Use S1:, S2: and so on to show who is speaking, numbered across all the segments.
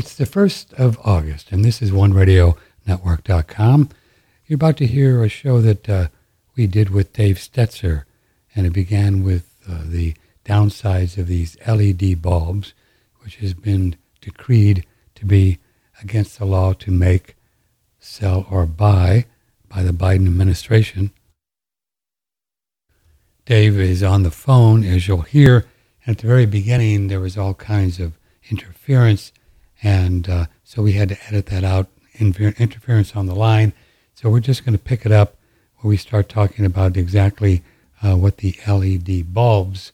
S1: It's the 1st of August, and this is OneRadioNetwork.com. You're about to hear a show that uh, we did with Dave Stetzer, and it began with uh, the downsides of these LED bulbs, which has been decreed to be against the law to make, sell, or buy by the Biden administration. Dave is on the phone, as you'll hear. And at the very beginning, there was all kinds of interference and uh, so we had to edit that out, interference on the line. So we're just going to pick it up where we start talking about exactly uh, what the LED bulbs.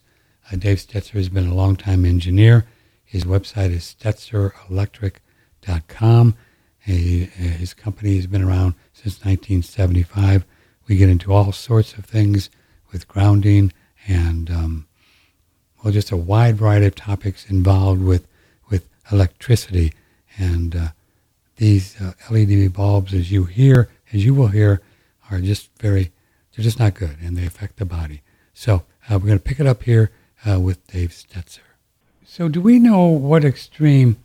S1: Uh, Dave Stetzer has been a longtime engineer. His website is stetzerelectric.com. He, his company has been around since 1975. We get into all sorts of things with grounding and, um, well, just a wide variety of topics involved with electricity. And uh, these uh, LED bulbs, as you hear, as you will hear, are just very, they're just not good and they affect the body. So uh, we're going to pick it up here uh, with Dave Stetzer. So, do we know what extreme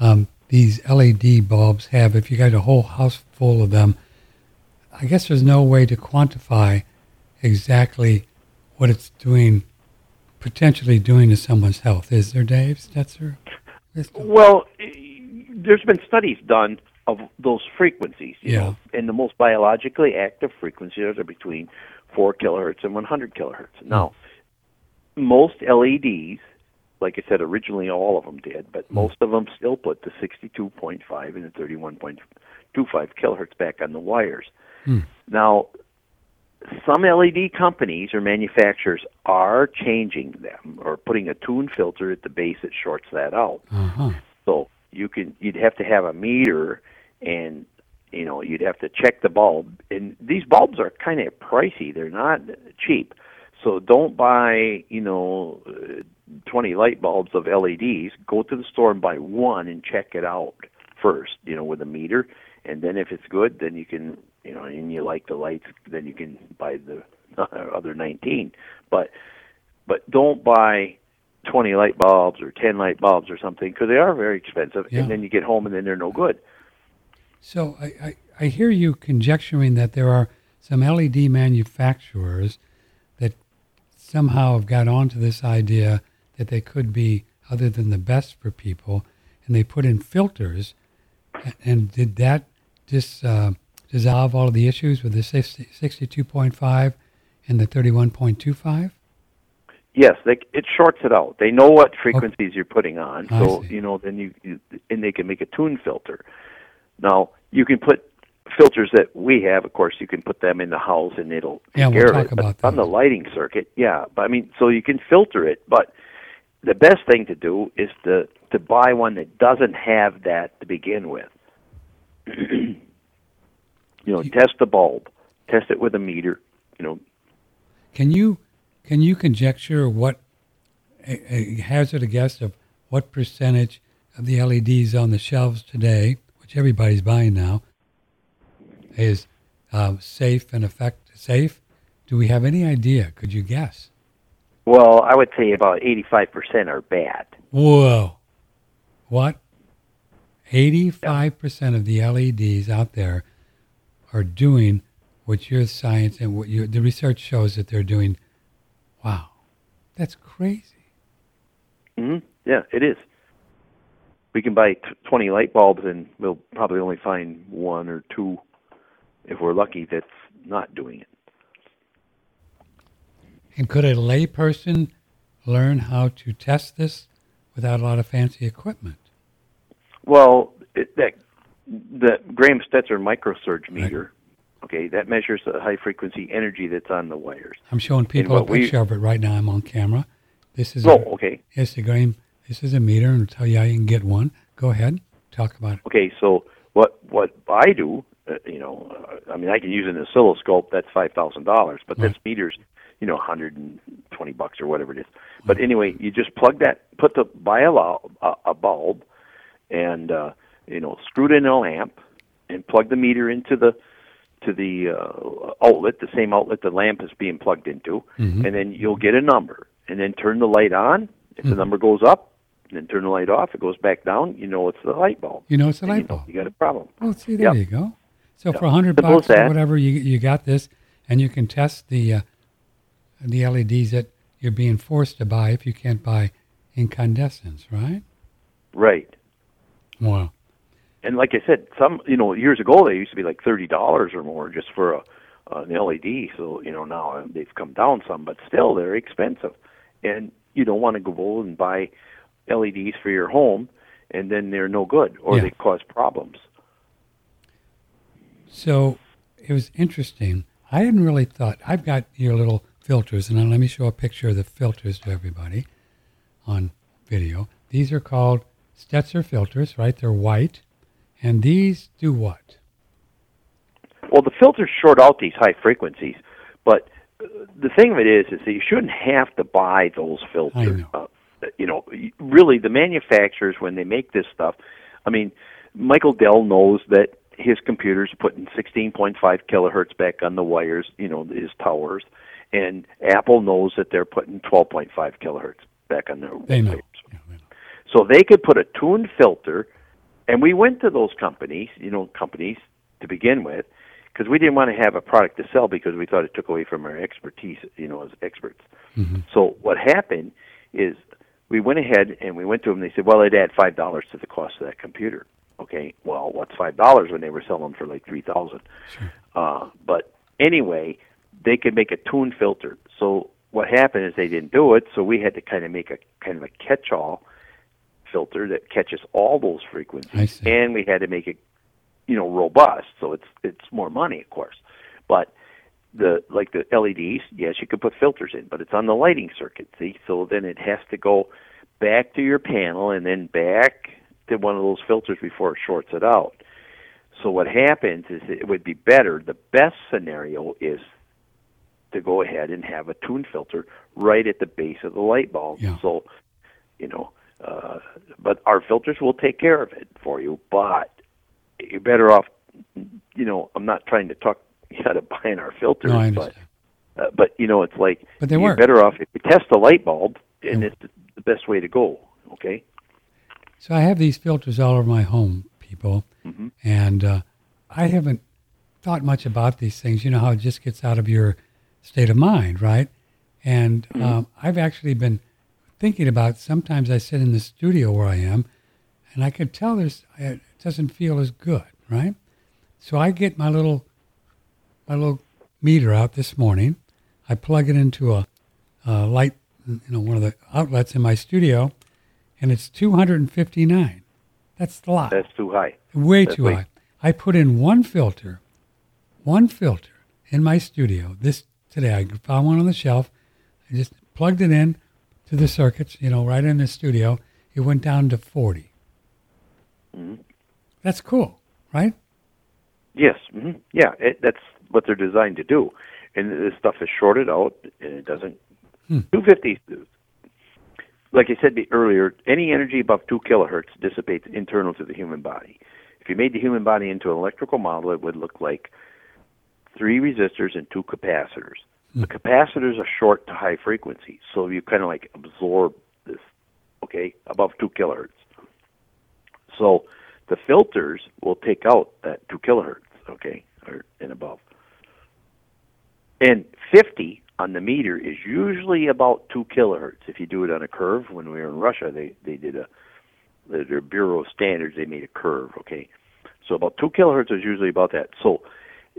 S1: um, these LED bulbs have? If you got a whole house full of them, I guess there's no way to quantify exactly what it's doing, potentially doing to someone's health. Is there, Dave Stetzer?
S2: Well, there's been studies done of those frequencies. You
S1: yeah.
S2: Know, and the most biologically active frequencies are between 4 kilohertz and 100 kilohertz. Now, most LEDs, like I said, originally all of them did, but mm. most of them still put the 62.5 and the 31.25 kilohertz back on the wires. Mm. Now, some LED companies or manufacturers are changing them or putting a tune filter at the base that shorts that out.
S1: Uh-huh.
S2: So you can you'd have to have a meter and you know you'd have to check the bulb. And these bulbs are kind of pricey. They're not cheap. So don't buy you know uh, 20 light bulbs of LEDs go to the store and buy one and check it out first you know with a meter. And then if it's good then you can you know, and you like the lights, then you can buy the other 19. But but don't buy 20 light bulbs or 10 light bulbs or something because they are very expensive,
S1: yeah.
S2: and then you get home and then they're no good.
S1: So I, I, I hear you conjecturing that there are some LED manufacturers that somehow have got onto this idea that they could be other than the best for people, and they put in filters. And did that just uh, dissolve all of the issues with the 60, 62.5 and the 31.25?
S2: Yes, they, it shorts it out. They know what frequencies okay. you're putting on, so
S1: you
S2: know then you, you and they can make a tune filter. Now you can put filters that we have. Of course, you can put them in the house and it'll
S1: yeah, we'll talk
S2: it.
S1: About
S2: but on the lighting circuit, yeah. But I mean, so you can filter it, but the best thing to do is to to buy one that doesn't have that to begin with. You know, test the bulb, test it with a meter. You know.
S1: Can you can you conjecture what a, a hazard a guess of what percentage of the LEDs on the shelves today, which everybody's buying now, is uh, safe and effect safe? Do we have any idea? Could you guess?
S2: Well, I would say about eighty-five percent are bad.
S1: Whoa! What? Eighty-five percent of the LEDs out there are doing what your science and what your the research shows that they're doing. Wow, that's crazy.
S2: Mm-hmm. Yeah, it is. We can buy t- 20 light bulbs, and we'll probably only find one or two, if we're lucky, that's not doing it.
S1: And could a layperson learn how to test this without a lot of fancy equipment?
S2: Well, it, that the Graham Stetzer microsurge meter. Right. Okay, that measures the high frequency energy that's on the wires.
S1: I'm showing people a picture we, of it right now. I'm on camera. This is
S2: oh,
S1: a,
S2: okay.
S1: Yes, the Graham. This is a meter, and I'll tell you how you can get one. Go ahead, talk about it.
S2: Okay, so what what I do, uh, you know, uh, I mean, I can use an oscilloscope. That's five thousand dollars, but right. this meter's, you know, 120 bucks or whatever it is. But anyway, you just plug that, put the buy a, a, a bulb, and uh, you know, screw it in a lamp and plug the meter into the to the uh, outlet, the same outlet the lamp is being plugged into,
S1: mm-hmm.
S2: and then you'll get a number. And then turn the light on. If mm-hmm. the number goes up, then turn the light off. It goes back down. You know it's the light bulb.
S1: You know it's
S2: the
S1: light
S2: you
S1: bulb.
S2: You got a problem.
S1: Well, see, there
S2: Yep.
S1: you go. So
S2: Yep.
S1: for a hundred bucks or whatever, you you got this, and you can test the uh, the LEDs that you're being forced to buy if you can't buy incandescents, right?
S2: Right.
S1: Wow.
S2: And like I said, some you know years ago they used to be like thirty dollars or more just for a an LED. So you know now they've come down some, but still they're expensive. And you don't want to go and buy LEDs for your home, and then they're no good or
S1: Yeah.
S2: they cause problems.
S1: So it was interesting. I hadn't really thought. I've got your little filters, and let me show a picture of the filters to everybody on video. These are called Stetzer filters, right? They're white, and these do what?
S2: Well, the filters short out these high frequencies, but the thing of it is, is that you shouldn't have to buy those filters.
S1: know.
S2: Uh, you know, really, the manufacturers when they make this stuff, I mean, Michael Dell knows that his computer's putting 16.5 kilohertz back on the wires, you know, his towers, and Apple knows that they're putting 12.5 kilohertz back on their
S1: They know. Yeah, they know.
S2: So they could put a tuned filter, and we went to those companies, you know, companies to begin with, because we didn't want to have a product to sell because we thought it took away from our expertise, you know, as experts.
S1: Mhm.
S2: So what happened is we went ahead and we went to them. They said, "Well, it'd add five dollars to the cost of that computer." Okay, well, what's five dollars when they were selling for like three thousand?
S1: Sure.
S2: Uh, but anyway, they could make a tune filter. So what happened is they didn't do it, so we had to kind of make a kind of a catch-all filter that catches all those frequencies, and we had to make it, you know, robust. So it's it's more money, of course, but the like the LEDs, yes, you could put filters in, but it's on the lighting circuit. See, so then it has to go back to your panel and then back to one of those filters before it shorts it out. So what happens is it would be better. The best scenario is to go ahead and have a tune filter right at the base of the light bulb.
S1: Yeah.
S2: So, you know, uh, but our filters will take care of it for you. But you're better off. You know, I'm not trying to talk you out of buying our filters,
S1: No, I
S2: but
S1: understand.
S2: uh, but you know, it's like
S1: But they
S2: you're
S1: work.
S2: better off if you test the light bulb, and
S1: Yeah.
S2: it's the best way to go. Okay.
S1: So I have these filters all over my home, people,
S2: Mhm.
S1: and uh, I haven't thought much about these things. You know how it just gets out of your state of mind, right? And um, I've actually been thinking about. Sometimes I sit in the studio where I am, and I could tell there's it doesn't feel as good, right? So I get my little my little meter out this morning. I plug it into a, a light, you know, one of the outlets in my studio, and it's 259. That's a lot.
S2: That's too high.
S1: Way
S2: that's
S1: too
S2: way-
S1: high. I put in one filter, one filter in my studio. This today, I found one on the shelf. I just plugged it in to the circuits, you know, right in the studio. It went down to 40.
S2: Mhm.
S1: That's cool, right?
S2: Yes. hmm Yeah. It, that's what they're designed to do, and this stuff is shorted out, and it doesn't.
S1: Hmm.
S2: 250. Like I said earlier, any energy above two kilohertz dissipates internal to the human body. If you made the human body into an electrical model, it would look like three resistors and two capacitors. The hmm. capacitors are short to high frequency, so you kind of like absorb this, okay, above two kilohertz. So the filters will take out that two kilohertz, okay, or and above. And 50 on the meter is usually about two kilohertz. If you do it on a curve, when we were in Russia, they they did a their their Bureau of Standards. They made a curve, okay. So about two kilohertz is usually about that. So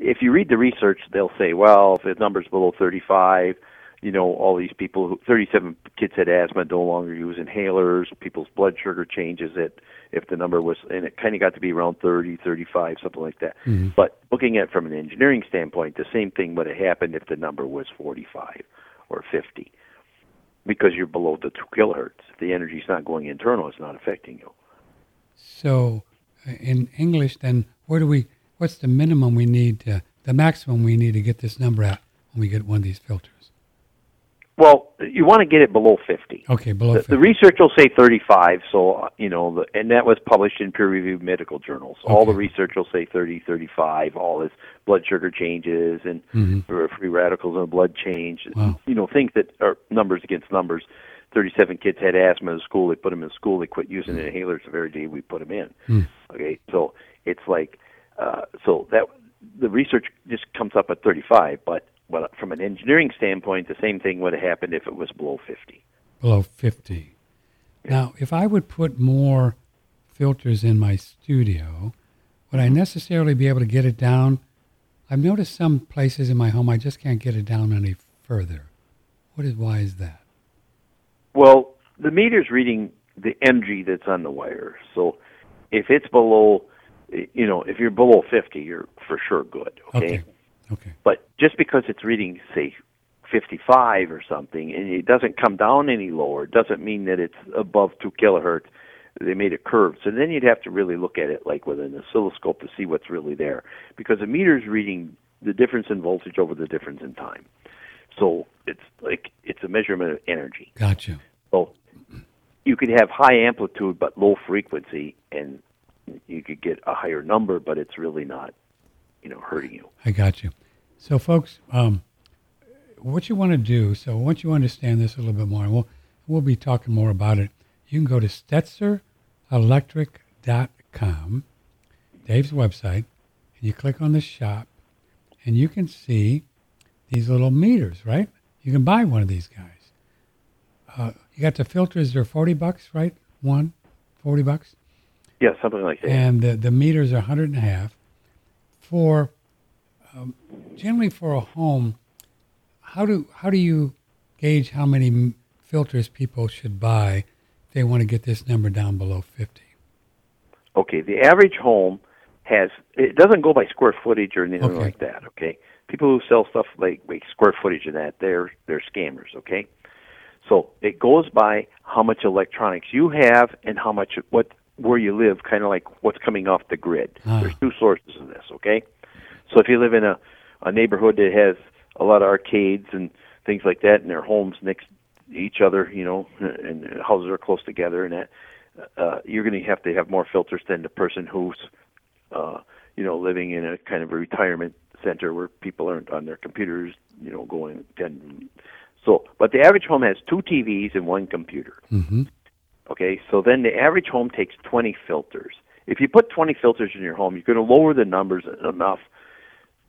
S2: if you read the research, they'll say, well, if the number's below 35, you know, all these people, who, 37 kids had asthma, no longer use inhalers. People's blood sugar changes it if the number was, and it kind of got to be around 30, 35, something like that.
S1: Mhm.
S2: But looking at it from an engineering standpoint, the same thing would have happened if the number was 45 or 50, because you're below the two kilohertz. If the energy's not going internal, it's not affecting you.
S1: So, uh, in English, then, where do we? What's the minimum we need to, the maximum we need to get this number at when we get one of these filters?
S2: Well, you want to get it below 50.
S1: Okay, below
S2: The,
S1: 50.
S2: the research will say 35, so you know, the, and that was published in peer-reviewed medical journals. All the
S1: Okay.
S2: research will say 30, 35. All this blood sugar changes and
S1: Mhm.
S2: uh, free radicals in the blood change.
S1: Wow.
S2: You know, things that are numbers against numbers. 37 kids had asthma in school. They put them in school. They quit using inhalers the very day we put them in.
S1: Mm.
S2: Okay, so it's like uh, so that the research just comes up at 35, but well, from an engineering standpoint, the same thing would have happened if it was below 50.
S1: Below 50. Now, if I would put more filters in my studio, would I necessarily be able to get it down? I've noticed some places in my home I just can't get it down any further. What is why is that?
S2: Well, the meter's reading the energy that's on the wire. So if it's below, you know, if you're below 50, you're for sure good. Okay.
S1: Okay. Okay.
S2: But just because it's reading, say, 55 or something, and it doesn't come down any lower, doesn't mean that it's above 2 kilohertz. They made a curve. So then you'd have to really look at it like with an oscilloscope to see what's really there. Because the meter's reading the difference in voltage over the difference in time. So it's like it's a measurement of energy.
S1: Gotcha.
S2: So you could have high amplitude but low frequency, and you could get a higher number, but it's really not, you know, hurting you.
S1: I got you. So, folks, um, what you want to do, so once you understand this a little bit more, and we'll, we'll be talking more about it, you can go to StetzerElectric.com, Dave's website, and you click on the shop, and you can see these little meters, right? You can buy one of these guys. Uh, you got the filters, they're 40 bucks, right? One, 40 bucks?
S2: Yeah, something like that.
S1: and the, the meters are 100 and a half for um, generally for a home how do how do you gauge how many filters people should buy if they want to get this number down below 50
S2: Okay, the average home has it doesn't go by square footage or anything
S1: Okay.
S2: like that. Okay, people who sell stuff like like square footage and that they're they're scammers. Okay, so it goes by how much electronics you have and how much what where you live, kind of like what's coming off the grid.
S1: Ah.
S2: There's two sources of this. Okay, so if you live in a a neighborhood that has a lot of arcades and things like that, and their homes next to each other, you know, and houses are close together, and that uh, you're going to have to have more filters than the person who's, uh, you know, living in a kind of a retirement center where people aren't on their computers, you know, going ten. So, but the average home has two TVs and one computer.
S1: mm-hmm.
S2: Okay, so then the average home takes 20 filters. If you put 20 filters in your home, you're going to lower the numbers enough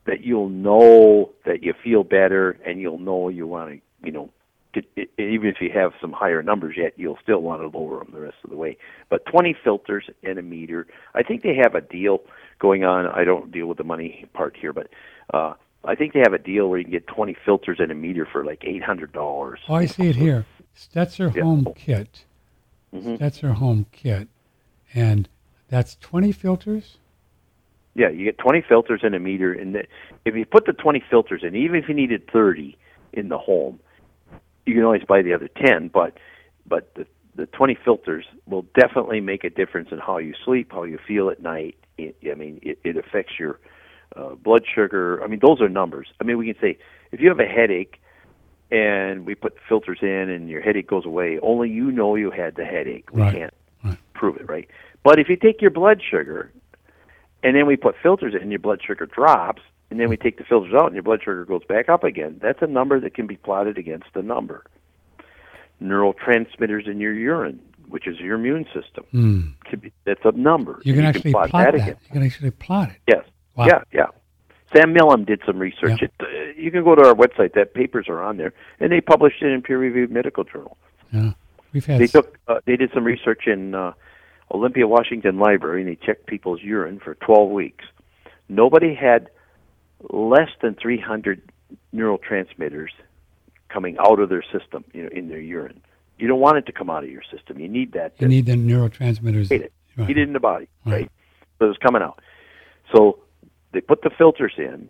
S2: that you'll know that you feel better and you'll know you want to, you know, get, even if you have some higher numbers yet, you'll still want to lower them the rest of the way. But 20 filters and a meter. I think they have a deal going on. I don't deal with the money part here, but uh, I think they have a deal where you can get 20 filters and a meter for like $800.
S1: oh i see it here stetzer
S2: Yeah.
S1: home kit
S2: Mhm.
S1: stetzer home kit and that's 20 filters
S2: Yeah, you get 20 filters and a meter, and the, if you put the 20 filters in, even if you needed 30 in the home, you can always buy the other 10. But but the the 20 filters will definitely make a difference in how you sleep, how you feel at night. It, I mean, it, it affects your uh, blood sugar. I mean, those are numbers. I mean, we can say if you have a headache and we put the filters in and your headache goes away, only you know you had the headache. We
S1: Right.
S2: can't
S1: Right.
S2: prove it, right? But if you take your blood sugar and then we put filters in, your blood sugar drops, and then we take the filters out and your blood sugar goes back up again. That's a number that can be plotted against a number. Neurotransmitters in your urine, which is your immune system,
S1: hmm.
S2: can be, that's a number.
S1: you can actually plot,
S2: that
S1: that,
S2: against.
S1: you can actually plot it
S2: Yes.
S1: Wow.
S2: Yeah, yeah. Sam Milham did some research.
S1: Yeah.
S2: It, uh, you can go to our website. That papers are on there, and they published it in peer-reviewed medical journal.
S1: yeah we've had
S2: They took uh, they did some research in uh, Olympia, Washington Library, and they checked people's urine for 12 weeks. Nobody had less than 300 neurotransmitters coming out of their system, you know, in their urine. You don't want it to come out of your system. You need that.
S1: you need the neurotransmitters
S2: it.
S1: Right.
S2: It in the body,
S1: Right.
S2: right? So it's coming out. So they put the filters in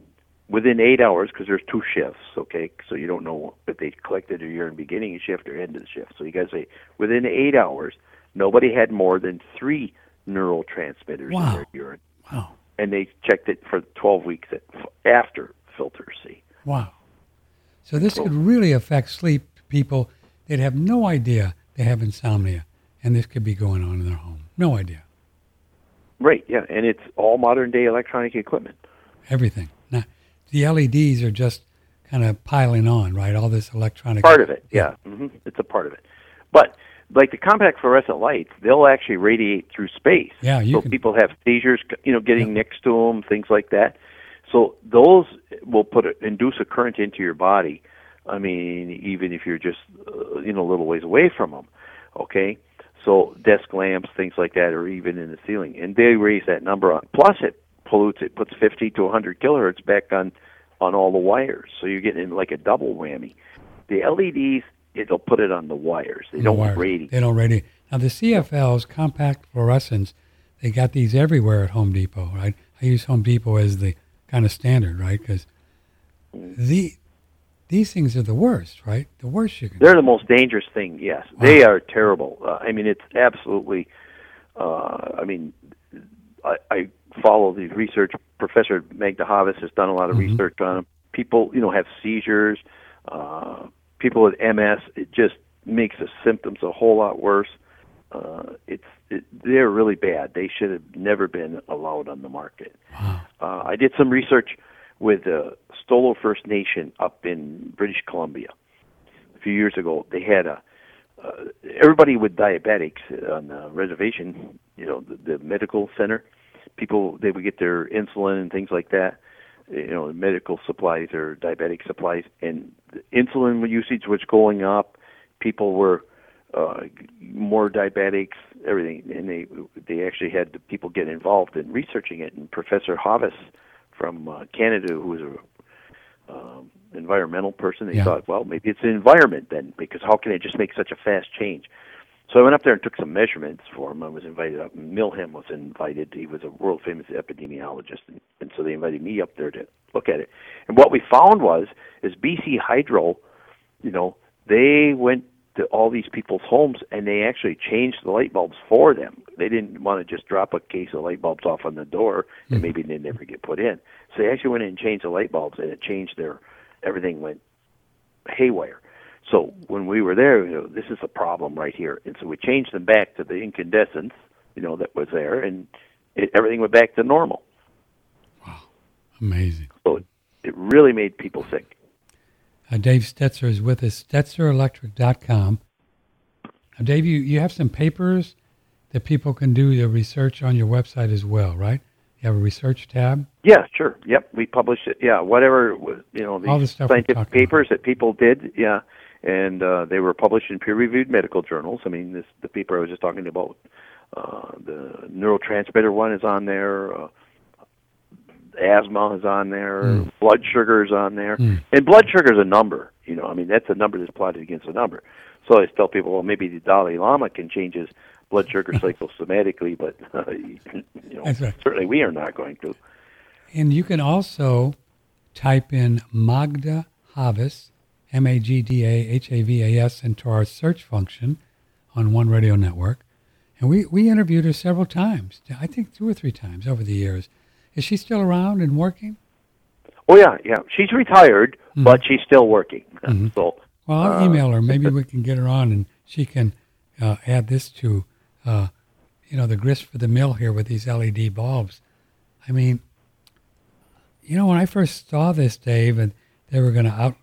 S2: within eight hours because there's two shifts, okay? So you don't know if they collected your urine beginning of shift or end of the shift. So you got to say within eight hours, nobody had more than three neurotransmitters
S1: Wow.
S2: in their urine,
S1: wow
S2: and they checked it for 12 weeks at, after filter C.
S1: Wow. So this could really affect sleep people that have no idea they have insomnia, and this could be going on in their home. No idea.
S2: Right? Yeah, and it's all modern day electronic equipment.
S1: Everything. Now, the LEDs are just kind of piling on, right? All this electronic.
S2: part of it. Yeah, hmm it's a part of it. But like the compact fluorescent lights, they'll actually radiate through space.
S1: Yeah, you
S2: so
S1: can-
S2: people have seizures, you know, getting next to them, things like that. So those will put a, induce a current into your body. I mean, even if you're just uh, you know a little ways away from them. Okay, so desk lamps, things like that, or even in the ceiling, and they raise that number on. Plus, it pollutes. It puts 50 to 100 kilohertz back on on all the wires. So you're getting like a double whammy. The LEDs, it'll put it on the wires. They
S1: The
S2: don't
S1: wires.
S2: radiate.
S1: They don't radiate. Now the CFLs, compact fluorescents, they got these everywhere at Home Depot, right? I use Home Depot as the kind of standard, right? Because mm. the these things are the worst, right? The worst you can.
S2: They're the most dangerous thing. Yes, they are terrible. Uh, I mean, it's absolutely. Uh, I mean, I, I follow the research. Professor Magda Havas has done a lot of research on them. People, you know, have seizures. Uh, people with MS, it just makes the symptoms a whole lot worse. Uh, it's it, they're really bad. They should have never been allowed on the market.
S1: Wow.
S2: Uh, I did some research with the Stolo First Nation up in British Columbia a few years ago. They had a uh, everybody with diabetics on the reservation, you know, the, the medical center. People they would get their insulin and things like that. You know, medical supplies or diabetic supplies, and the insulin usage was going up. People were uh, more diabetics, everything, and they they actually had people get involved in researching it. And Professor Havas from uh, Canada, who was a um, environmental person, they
S1: Yeah.
S2: thought, well, maybe it's the environment then, because how can it just make such a fast change? So I went up there and took some measurements for him. I was invited up. Milham was invited. He was a world famous epidemiologist, and, and so they invited me up there to look at it. And what we found was, is BC Hydro, you know, they went to all these people's homes and they actually changed the light bulbs for them. They didn't want to just drop a case of light bulbs off on the door and mm-hmm. maybe they never get put in. So they actually went in and changed the light bulbs and it changed their everything went haywire. So when we were there, you know, this is a problem right here, and so we changed them back to the incandescence, you know, that was there, and it, everything went back to normal.
S1: Wow, amazing.
S2: So it, it really made people sick.
S1: Uh, Dave Stetzer is with us, StetzerElectric.com. Now, Dave, you, you have some papers that people can do the research on your website as well, right? You have a research tab.
S2: Yeah, sure. Yep, we published it. Yeah, whatever you know,
S1: All the stuff
S2: scientific papers that people did. Yeah, and uh, they were published in peer-reviewed medical journals. I mean, this the paper I was just talking about. Uh, the neurotransmitter one is on there. Uh, asthma is on there.
S1: Mm.
S2: Blood sugar is on there.
S1: Mm.
S2: And blood sugar is a number. You know, I mean, that's a number that's plotted against a number. So I tell people, well, maybe the Dalai Lama can change his blood sugar cycle somatically, but uh, you know,
S1: right.
S2: certainly we are not going to.
S1: And you can also type in Magda Havas, M A G D A H A V A S, into our search function on One Radio Network. And we, we interviewed her several times, I think two or three times over the years. Is she still around and working?
S2: Oh yeah, yeah. She's retired, but she's still working. So
S1: Well, I'll
S2: Uh,
S1: email her. Maybe we can get her on and she can uh, add this to, uh, you know, the grist for the mill here with these LED bulbs. I mean, you know, when I first saw this, Dave, and they were going to out,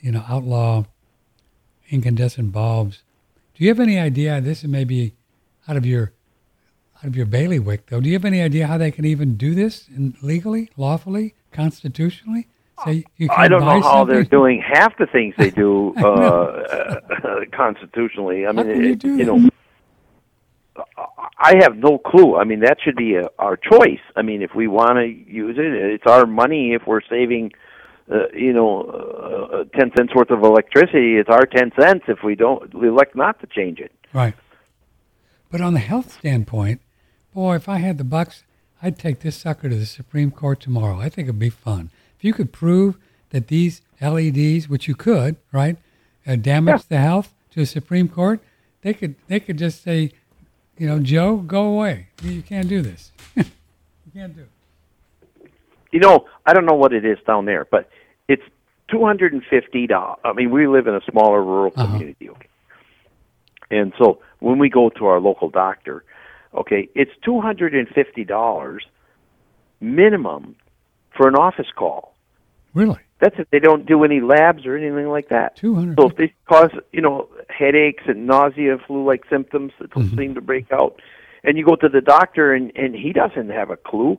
S1: you know, outlaw incandescent bulbs. Do you have any idea? This may be out of your out of your bailiwick, though. Do you have any idea how they can even do this in, legally, lawfully, constitutionally? You can't
S2: I don't know how they're doing half the things they do uh, uh, constitutionally. I mean,
S1: you
S2: it-
S1: do
S2: you know, I have no clue. I mean, that should be a, our choice. I mean, if we want to use it, it's our money. If we're saving, uh, you know, uh, ten cents worth of electricity, it's our ten cents. If we don't, we elect not to change it.
S1: Right. But on the health standpoint, boy, if I had the bucks, I'd take this sucker to the Supreme Court tomorrow. I think it'd be fun. If you could prove that these LEDs, which you could, right, uh, damage the health to the Supreme Court, they could they could just say, you know, Joe, go away. You, you can't do this. you can't do it.
S2: You know, I don't know what it is down there, but it's two hundred and fifty dollars. I mean, we live in a smaller rural
S1: Uh-huh.
S2: community, okay. And so when we go to our local doctor, okay, it's two hundred and fifty dollars minimum for an office call.
S1: Really?
S2: That's if they don't do any labs or anything like that.
S1: Two hundred.
S2: So if they cause, you know, headaches and nausea, flu-like symptoms that don't mm-hmm. seem to break out, and you go to the doctor and and he doesn't have a clue,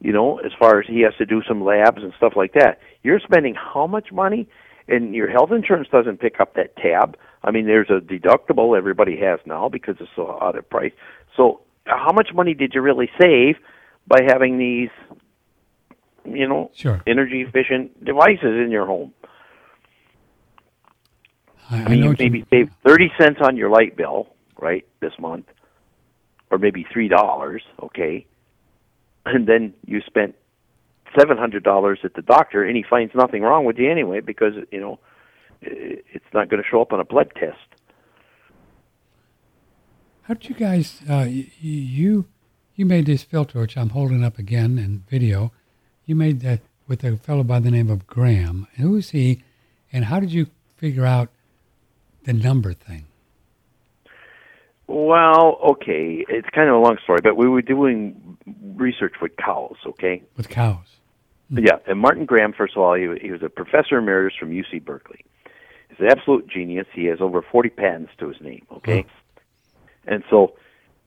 S2: you know, as far as he has to do some labs and stuff like that. You're spending how much money, and your health insurance doesn't pick up that tab. I mean, there's a deductible everybody has now because it's so out of price. So how much money did you really save by having these, you know,
S1: Sure.
S2: energy efficient devices in your home?
S1: I,
S2: I mean,
S1: know
S2: you maybe save thirty cents on your light bill, right, this month, or maybe three dollars, okay, and then you spent seven hundred dollars at the doctor, and he finds nothing wrong with you anyway because you know it's not going to show up on a blood test.
S1: How did you guys? Uh, y- you you made this filter, which I'm holding up again in video. You made that with a fellow by the name of Graham. And who is he? And how did you figure out the number thing?
S2: Well, okay, it's kind of a long story, but we were doing research with cows, okay.
S1: with cows?
S2: Yeah, and Martin Graham, first of all, he, he was a professor emeritus from UC Berkeley. He's an absolute genius. He has over 40 patents to his name, okay? And so,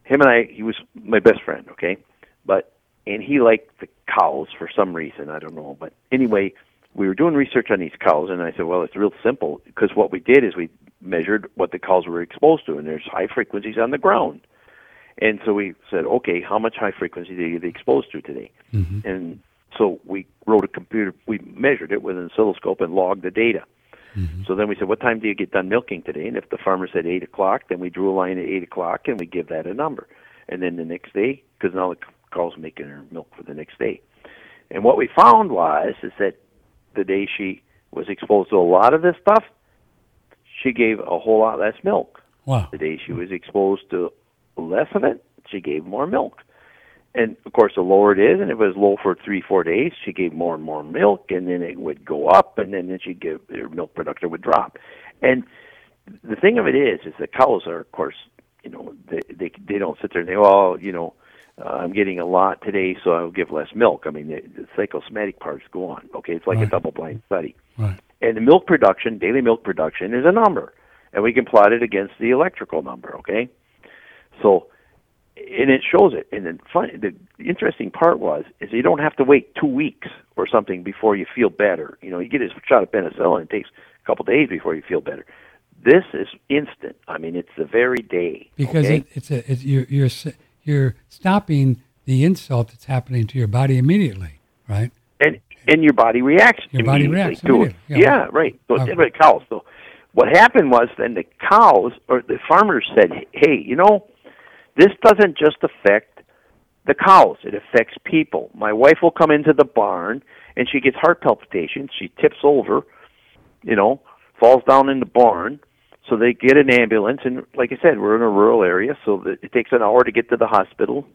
S2: him and I, he was my best friend, okay? But, and he liked the cows for some reason, I don't know. But anyway, we were doing research on these cows, and I said, well, it's real simple, because what we did is we measured what the cows were exposed to, and there's high frequencies on the ground. And so we said, okay, how much high frequency did you get exposed to today?
S1: Mm-hmm.
S2: And so we wrote a computer, we measured it with an oscilloscope and logged the data.
S1: Mm-hmm.
S2: So then we said, what time do you get done milking today? And if the farmer said 8 o'clock, then we drew a line at 8 o'clock and we give that a number. And then the next day, because now the cow's making her milk for the next day. And what we found was is that the day she was exposed to a lot of this stuff, she gave a whole lot less milk.
S1: Wow.
S2: The day she was exposed to less of it, she gave more milk. And of course, the lower it is, and if it was low for three, four days, she gave more and more milk, and then it would go up, and then, then she'd give her milk production would drop. And the thing of it is, is the cows are, of course, you know, they they they don't sit there and say, well, you know, uh, I'm getting a lot today, so I'll give less milk. I mean, the, the psychosomatic parts go on. Okay, it's like
S1: Right.
S2: a double-blind study.
S1: Right.
S2: And the milk production, daily milk production, is a number, and we can plot it against the electrical number. Okay, so and it shows it. And then fun, the interesting part was is you don't have to wait two weeks or something before you feel better. You know, you get a shot of penicillin, it takes a couple days before you feel better. This is instant. I mean, it's the very day.
S1: Because
S2: okay?
S1: it, it's a it's, you're you're you're stopping the insult that's happening to your body immediately, right?
S2: and and your body reacts
S1: Your body reacts
S2: to it.
S1: yeah.
S2: Yeah, right. So
S1: Uh,
S2: it's cows. So what happened was then the cows or the farmers said, "Hey, you know, this doesn't just affect the cows; it affects people. My wife will come into the barn and she gets heart palpitations. She tips over, you know, falls down in the barn." So they get an ambulance, and like I said, we're in a rural area, so that it takes an hour to get to the hospital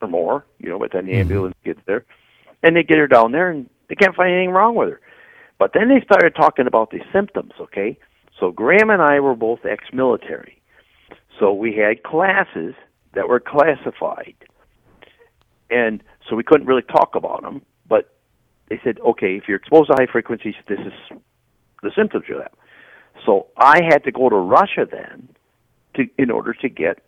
S2: or more. You know, by the time the ambulance gets there, and they get her down there, and they can't find anything wrong with her. But then they started talking about the symptoms. Okay, so Graham and I were both ex-military, so we had classes that were classified, and so we couldn't really talk about them. But they said, okay, if you're exposed to high frequencies, this is the symptoms you have. So I had to go to Russia then, to in order to get,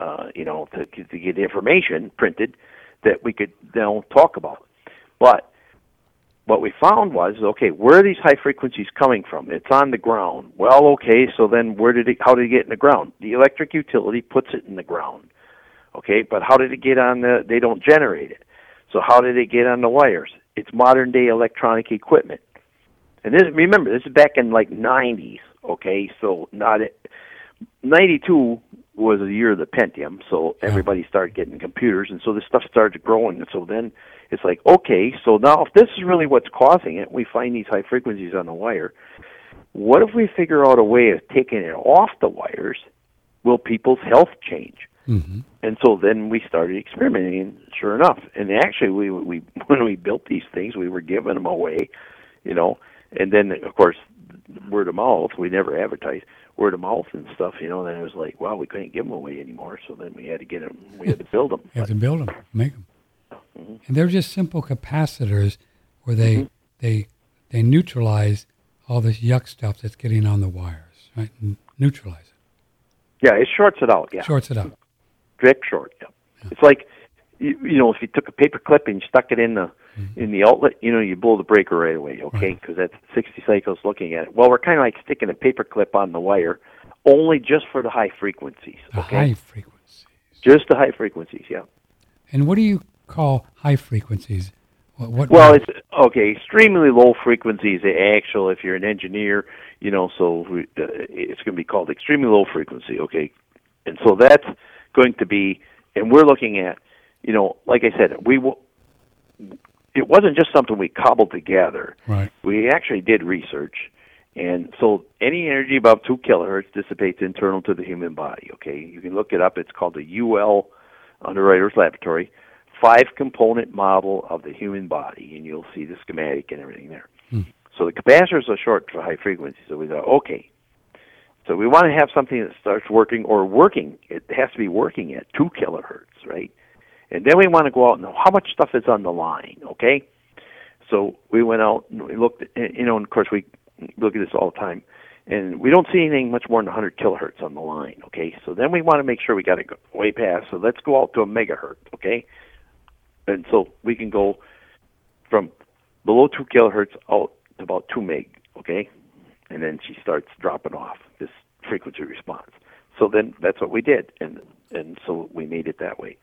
S2: uh, you know, to to get information printed that we could now talk about. But what we found was, okay, where are these high frequencies coming from? It's on the ground. Well, okay, so then where did it? How did it get in the ground? The electric utility puts it in the ground. Okay, but how did it get on the? They don't generate it. So how did it get on the wires? It's modern day electronic equipment. And this, remember, this is back in like '90s. Okay, so not it. '92 was the year of the Pentium, so everybody started getting computers, and so this stuff started growing. And so then it's like, okay, so now if this is really what's causing it, we find these high frequencies on the wire. What if we figure out a way of taking it off the wires? Will people's health change?
S1: Mm-hmm.
S2: And so then we started experimenting, and sure enough, and actually, we we when we built these things, we were giving them away, you know, and then of course, word of mouth. We never advertised word of mouth and stuff, you know. Then it was like, well, we couldn't give them away anymore, so then we had to get them. We had to build them.
S1: You have to build them, make them.
S2: Mm-hmm.
S1: And they're just simple capacitors where they they they neutralize all this yuck stuff that's getting on the wires, right? And neutralize it.
S2: Yeah, it shorts it out. Yeah,
S1: shorts it out.
S2: Direct short. Yeah. yeah. It's like you, you know if you took a paper clip and you stuck it in the mm-hmm. in the outlet, you know you blow the breaker right away. Okay, because that's 60 cycles looking at it. Well, we're kind of like sticking a paper clip on the wire, only just for the high frequencies.
S1: The
S2: okay?
S1: high frequencies.
S2: Just the high frequencies. Yeah.
S1: And what do you call high frequencies? What, what
S2: well, it's okay. Extremely low frequencies. Actual, if you're an engineer, you know, so uh, it's going to be called extremely low frequency. Okay, and so that's going to be, and we're looking at, you know, like I said, we will. It wasn't just something we cobbled together.
S1: Right.
S2: We actually did research, and so any energy above two kilohertz dissipates internal to the human body. Okay, you can look it up. It's called the UL Underwriters Laboratory five component model of the human body, and you'll see the schematic and everything there. Hmm. So the capacitors are short for high frequency. So we thought, okay, so we want to have something that starts working or working. It has to be working at two kilohertz, right? And then we want to go out and know how much stuff is on the line, okay? So we went out and we looked, at, you know, and of course we look at this all the time, and we don't see anything much more than 100 kilohertz on the line, okay? So then we want to make sure we got it way past. So let's go out to a megahertz, okay? and so we can go from below two kilohertz out to about two meg, okay, and then she starts dropping off this frequency response. So then that's what we did, and and so we made it that way.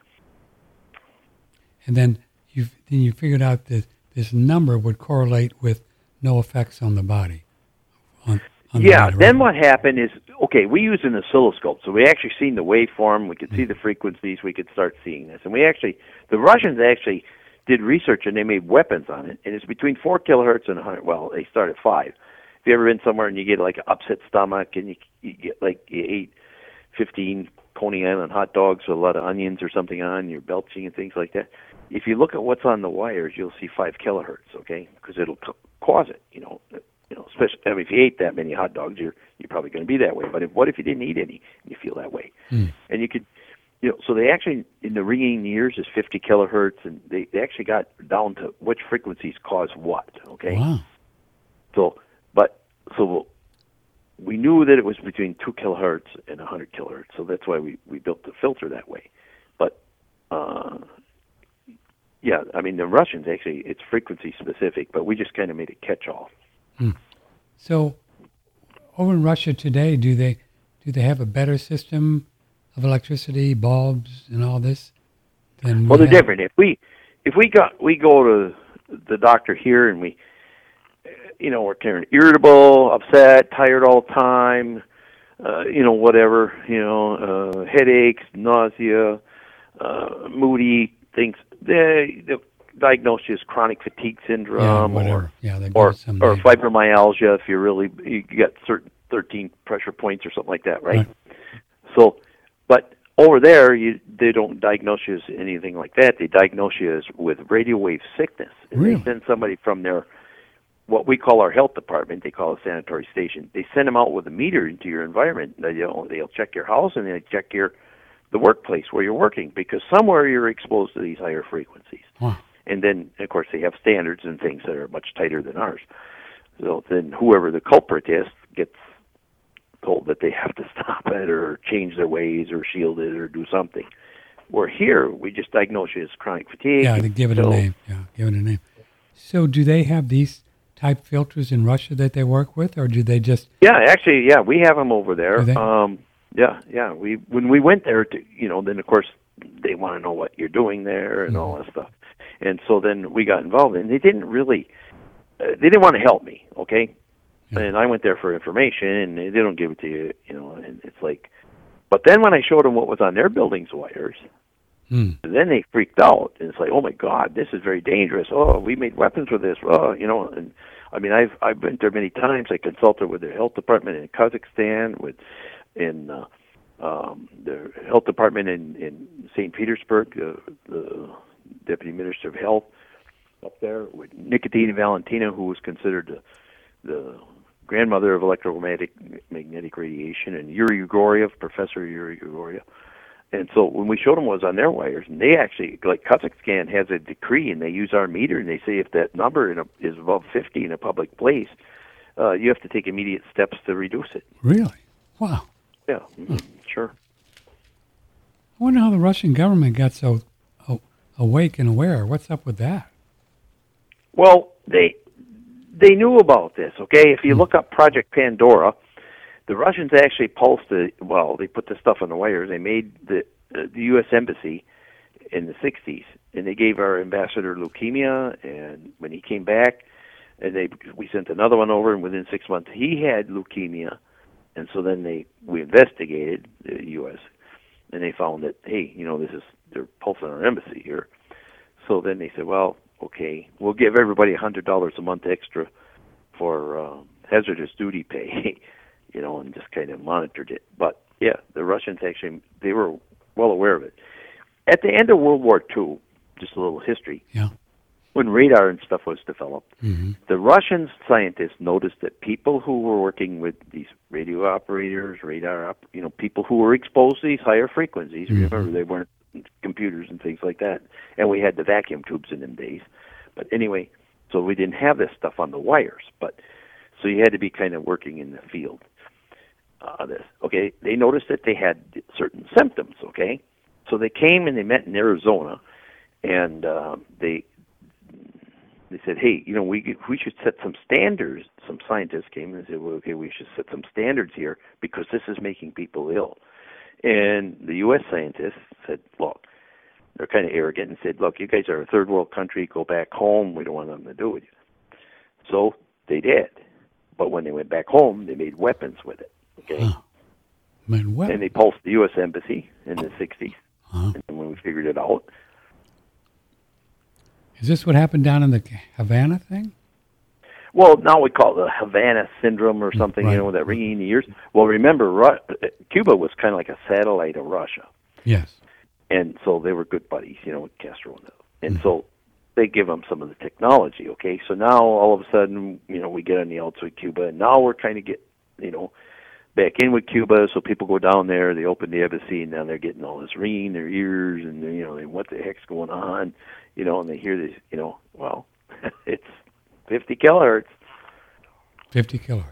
S1: And then you then you figured out that this number would correlate with no effects on the body.
S2: On, on yeah. The then what happened is okay. We used an oscilloscope, so we actually seen the waveform. We could see mm. the frequencies. We could start seeing this, and we actually the Russians actually did research and they made weapons on it, and it's between four kilohertz and 100. Well, they start at five. If you ever been somewhere and you get like an upset stomach and you, you get like you ate 15 Coney Island hot dogs with a lot of onions or something on, you're belching and things like that. If you look at what's on the wires, you'll see five kilohertz, okay? Because it'll cause it, you know. You know, especially I mean, if you ate that many hot dogs, you're you're probably going to be that way. But if, what if you didn't eat any and you feel that way? Mm. And you could you know, so they actually in the ringing years is 50 kilohertz, and they, they actually got down to which frequencies cause what. Okay.
S1: Wow.
S2: So, but so we knew that it was between two kilohertz and 100 kilohertz, so that's why we we built the filter that way. But uh, yeah, I mean the Russians actually it's frequency specific, but we just kind of made it catch all.
S1: Hmm. So, over in Russia today, do they do they have a better system of electricity, bulbs, and all this?
S2: Then well, they're have... different. If we if we got we go to the doctor here and we, you know, we're kind of irritable, upset, tired all the time, uh, you know, whatever, you know, uh, headaches, nausea, uh, moody things. They, they diagnose you as chronic fatigue syndrome,
S1: yeah,
S2: or
S1: yeah,
S2: or, or fibromyalgia if you're really you get certain 13 pressure points or something like that, right? right. So but over there, you, they don't diagnose you as anything like that. They diagnose you as with radio wave sickness.
S1: And really?
S2: They send somebody from their what we call our health department. They call a sanitary station. They send them out with a meter into your environment. They, you know, they'll check your house and they check your the workplace where you're working because somewhere you're exposed to these higher frequencies.
S1: Wow.
S2: And then, of course, they have standards and things that are much tighter than ours. So then, whoever the culprit is gets told that they have to stop it or change their ways or shield it or do something. Where here, we just diagnose it as chronic fatigue.
S1: Yeah, they give it so, a name. Yeah, give it a name. So, do they have these type filters in Russia that they work with, or do they just?
S2: Yeah, actually, yeah, we have them over there. Um, yeah, yeah. We when we went there, to you know, then of course they want to know what you're doing there and mm-hmm. all that stuff, and so then we got involved, and they didn't really, uh, they didn't want to help me. Okay, and I went there for information, and they don't give it to you, you know. And it's like, but then when I showed them what was on their building's wires,
S1: hmm.
S2: then they freaked out, and it's like, oh my God, this is very dangerous. Oh, we made weapons with this. Oh, you know, and I mean, I've I've been there many times. I consulted with their health department in Kazakhstan, with in uh, um, the health department in in St. Petersburg, uh, the deputy minister of health up there with Nikitina Valentina, who was considered the the grandmother of electromagnetic magnetic radiation, and Yuri Grigoriev, Professor Yuri Grigoriev. And so when we showed them what was on their wires, and they actually, like Kazakhstan has a decree, and they use our meter, and they say if that number a, is above 50 in a public place, uh, you have to take immediate steps to reduce it.
S1: Really? Wow.
S2: Yeah, mm-hmm. sure.
S1: I wonder how the Russian government got so oh, awake and aware. What's up with that?
S2: Well, they they knew about this. Okay, if you look up Project Pandora, the Russians actually pulsed the well. They put the stuff on the wires. They made the uh, the U.S. embassy in the '60s, and they gave our ambassador leukemia. And when he came back, and they we sent another one over, and within six months he had leukemia. And so then they we investigated the U.S. and they found that hey, you know, this is they're pulsing our embassy here. So then they said, well, okay, we'll give everybody a hundred dollars a month extra for uh, hazardous duty pay. you know, and just kind of monitored it. But yeah, the Russians actually they were well aware of it. At the end of World War II, just a little history.
S1: Yeah.
S2: When radar and stuff was developed,
S1: mm-hmm.
S2: the Russian scientists noticed that people who were working with these radio operators, radar, op- you know, people who were exposed to these higher frequencies.
S1: Mm-hmm.
S2: Remember, they weren't computers and things like that, and we had the vacuum tubes in them days. But anyway, so we didn't have this stuff on the wires, but so you had to be kind of working in the field uh, this. Okay, they noticed that they had certain symptoms. Okay, so they came and they met in Arizona, and uh, they they said, hey, you know, we we should set some standards. Some scientists came and said, well, okay, we should set some standards here because this is making people ill. And the U.S. scientists said, look, they're kind of arrogant and said, look, you guys are a third world country. Go back home. We don't want nothing to do with you. So they did. But when they went back home, they made weapons with it. Okay.
S1: Huh. Man, what?
S2: And they pulsed the U.S. Embassy in the 60s.
S1: Huh.
S2: And when we figured it out,
S1: Is this what happened down in the Havana thing?
S2: well, now we call it the Havana syndrome or something,
S1: Right.
S2: you know, with that ringing in the ears. Well, remember, Ru- Cuba was kind of like a satellite of Russia.
S1: Yes.
S2: and so they were good buddies, you know, with Castro and, and mm-hmm. so they give them some of the technology. Okay, so now all of a sudden, you know, we get on the outs with Cuba, and now we're trying to get, you know, back in with Cuba. So people go down there, they open the embassy, and now they're getting all this ringing in their ears, and you know, they, what the heck's going on, you know, and they hear this, you know, well, it's 50 kilohertz.
S1: 50 kilohertz.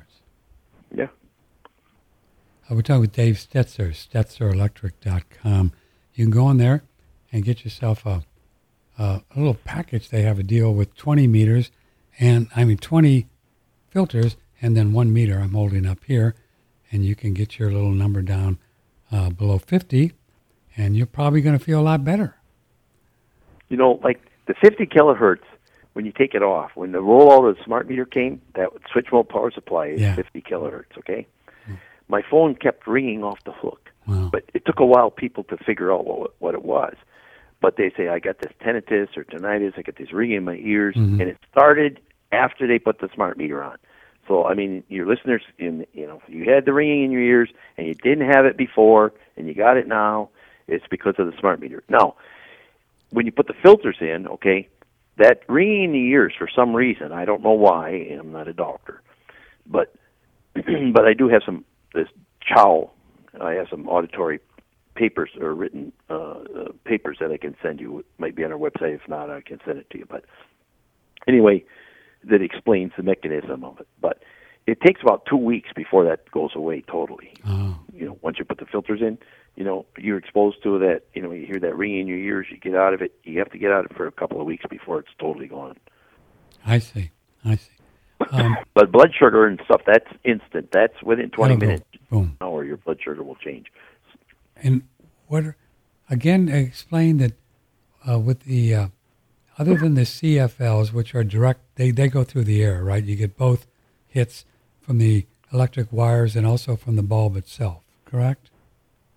S2: Yeah.
S1: Uh, we're talking with Dave Stetzer, StetzerElectric.com. You can go in there and get yourself a, a, a little package. They have a deal with 20 meters and, I mean, 20 filters and then one meter I'm holding up here. And you can get your little number down uh, below 50 and you're probably going to feel a lot better.
S2: You know, like the 50 kilohertz, when you take it off, when the rollout of the smart meter came, that switch mode power supply is
S1: Yeah.
S2: 50 kilohertz, okay? My phone kept ringing off the hook.
S1: Wow.
S2: But it took a while people to figure out what what it was. But they say I got this tinnitus or tinnitus, I got this ringing in my ears,
S1: Mhm.
S2: and it started after they put the smart meter on. So I mean, your listeners, in you know, you had the ringing in your ears and you didn't have it before, and you got it now. It's because of the smart meter. Now, when you put the filters in, okay, that ringing in the ears for some reason, I don't know why, and I'm not a doctor, but but I do have some this chow. I have some auditory papers or written uh, uh, papers that I can send you. It might be on our website. If not, I can send it to you. But anyway, that explains the mechanism of it. But it takes about two weeks before that goes away totally.
S1: Oh,
S2: You know, once you put the filters in, you know, you're exposed to that. You know, you hear that ringing in your ears. You get out of it. You have to get out of it for a couple of weeks before it's totally gone.
S1: I see. I see. Um,
S2: But blood sugar and stuff, that's instant. That's within 20 minutes.
S1: Boom.
S2: Hour, your blood sugar will change.
S1: And what, are- again, explain that uh, with the, uh, other than the CFLs, which are direct, they, they go through the air, right? You get both hits from the electric wires and also from the bulb itself, correct?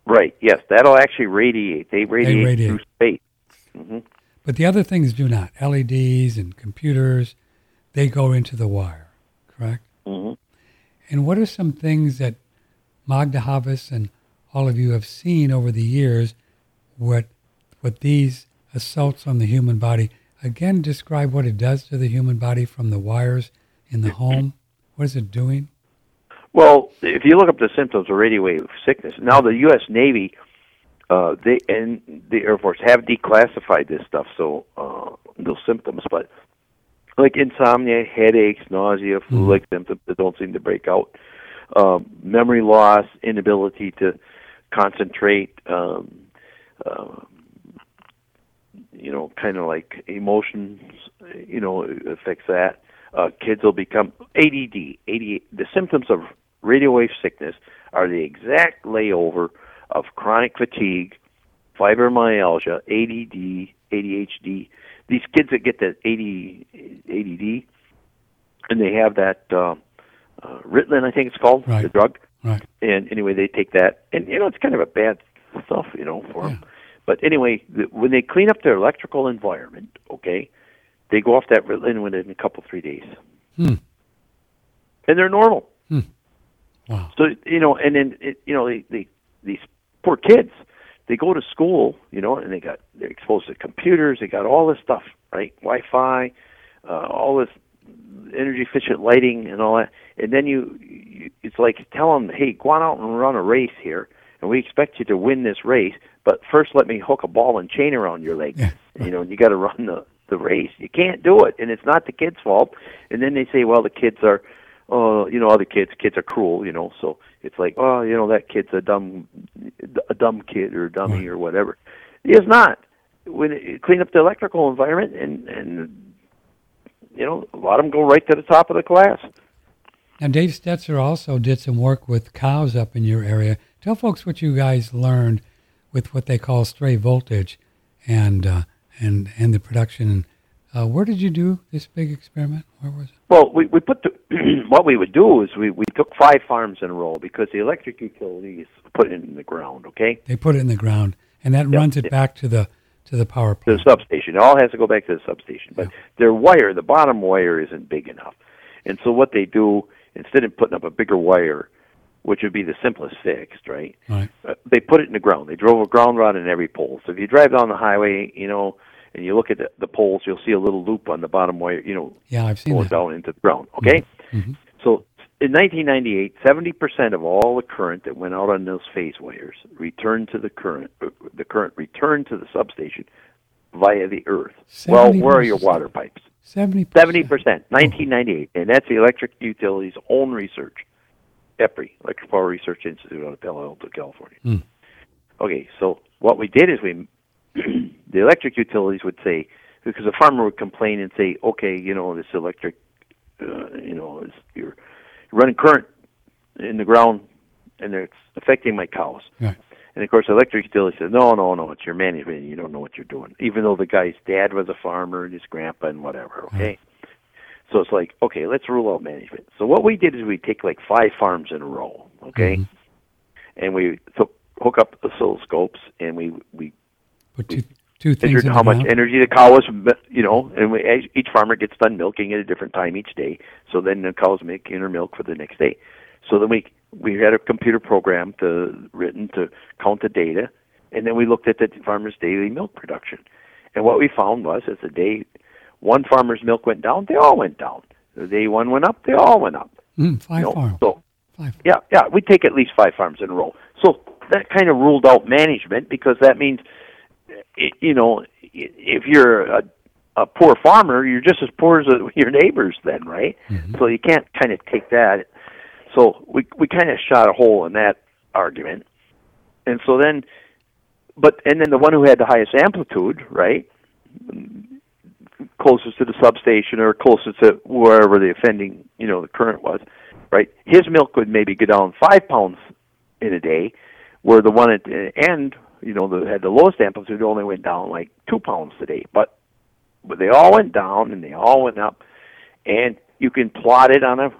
S2: Right. Yes, that'll actually radiate. They radiate,
S1: radiate.
S2: through space. hmm
S1: But the other things do not. LEDs and computers, they go into the wire, correct?
S2: hmm
S1: And what are some things that Magda Havas and all of you have seen over the years what what these assaults on the human body again describe what it does to the human body from the wires in the home? What is it doing?
S2: Well, if you look up the symptoms of radio wave sickness, now the U.S. Navy, uh, they and the Air Force have declassified this stuff, so uh, those symptoms, but like insomnia, headaches, nausea, flu-like symptoms that don't seem to break out, um, memory loss, inability to concentrate, um, uh, you know, kind of like emotions, you know, affects that. Uh, kids will become ADD. ADD. The symptoms of radio wave sickness are the exact layover of chronic fatigue, fibromyalgia, ADD, ADHD. These kids that get that AD, ADD, and they have that uh, uh, Ritalin, I think it's called,
S1: Right.
S2: the drug.
S1: Right.
S2: And anyway, they take that, and you know, it's kind of a bad stuff, you know, for them. But anyway, the, when they clean up their electrical environment, okay, they go off that Ritalin within a couple three days,
S1: Hmm.
S2: and they're normal.
S1: Wow.
S2: So you know, and then it, you know, they, they these poor kids, they go to school, you know, and they got they're exposed to computers, they got all this stuff, right? Wi-Fi, uh, all this energy efficient lighting and all that, and then you, you it's like tell them, hey, go on out and run a race here, and we expect you to win this race, but first let me hook a ball and chain around your leg,
S1: Yeah.
S2: you know, and you got to run the the race. You can't do it, and it's not the kids' fault. And then they say, well, the kids are oh, you know, other kids, kids are cruel, you know, so it's like, oh, you know, that kid's a dumb, a dumb kid or dummy
S1: Right.
S2: or whatever. It's not. When it, clean up the electrical environment, and and you know, a lot of them go right to the top of the class.
S1: Now, Dave Stetzer also did some work with cows up in your area. Tell folks what you guys learned with what they call stray voltage, and uh, and and the production. Uh, where did you do this big experiment? Where was it?
S2: Well, we we put the what we would do is we we took five farms in a row because the electric utilities put it in the ground, okay,
S1: They put it in the ground, and that
S2: Yeah,
S1: runs it
S2: yeah.
S1: back to the to the power
S2: to
S1: plant.
S2: the substation. It all has to go back to the substation, but their wire, the bottom wire, isn't big enough, and so what they do instead of putting up a bigger wire, which would be the simplest fix, right?
S1: Right.
S2: uh, they put it in the ground. They drove a ground rod in every pole. So if you drive down the highway, you know, and you look at the, the poles, you'll see a little loop on the bottom wire, you know,
S1: Yeah, I've seen
S2: going
S1: that.
S2: down into the ground. Okay.
S1: Mhm.
S2: So in 1998, 70% of all the current that went out on those phase wires returned to the current. uh, The current returned to the substation via the earth. Well, where are your water pipes?
S1: 70%.
S2: 70%, 1998, and that's the Electric Utilities' own research. EPRI, Electric Power Research Institute out of Palo Alto, California.
S1: Hmm.
S2: Okay, so what we did is we, the electric utilities would say, because the farmer would complain and say, okay, you know, this electric, uh, you know, is, you're running current in the ground and it's affecting my cows. And of course, the electric utility says, no, no, no, it's your management. You don't know what you're doing. Even though the guy's dad was a farmer and his grandpa and whatever, okay? So it's like, okay, let's rule out management. So what we did is we take like five farms in a row, okay?
S1: Mhm.
S2: And we took, hook up oscilloscopes and we, we
S1: Put two two things
S2: measured how much energy the cow was, you know, and we, each- each farmer gets done milking at a different time each day. So then the cows make inner milk for the next day. So then we we had a computer program to written to count the data, and then we looked at the farmer's daily milk production. And what we found was, as the day one farmer's milk went down, they all went down. The day one went up, they all went up.
S1: Mm, five
S2: You know,
S1: farms.
S2: So
S1: Five.
S2: yeah, yeah, we take at least five farms in a row. So that kind of ruled out management because that means, you know, if you're a, a poor farmer, you're just as poor as your neighbors then, right? So you can't kind of take that. So we we kind of shot a hole in that argument, and so then, but and then the one who had the highest amplitude, right? Closest to the substation or closest to wherever the offending, you know, the current was, right? His milk would maybe go down five pounds in a day, where the one at the end, you know, that had the lowest amplitude only went down like two pounds a day. But but they all went down and they all went up, and you can plot it on a,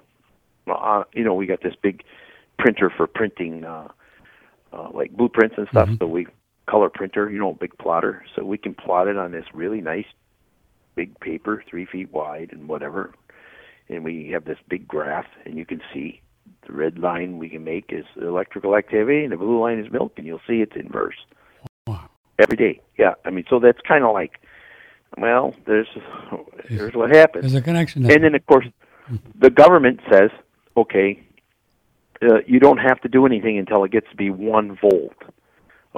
S2: uh, you know, we got this big printer for printing, uh, uh, like blueprints and stuff. So we color printer, you know, big plotter. So we can plot it on this really nice big paper, three feet wide and whatever. And we have this big graph, and you can see the red line we can make is electrical activity, and the blue line is milk, and you'll see it's inverse
S1: Wow.
S2: every day. Yeah, I mean, so that's kind of like, well, there's here's what happens.
S1: There's a connection. there.
S2: And then, of course, the government says, okay, uh, you don't have to do anything until it gets to be one volt.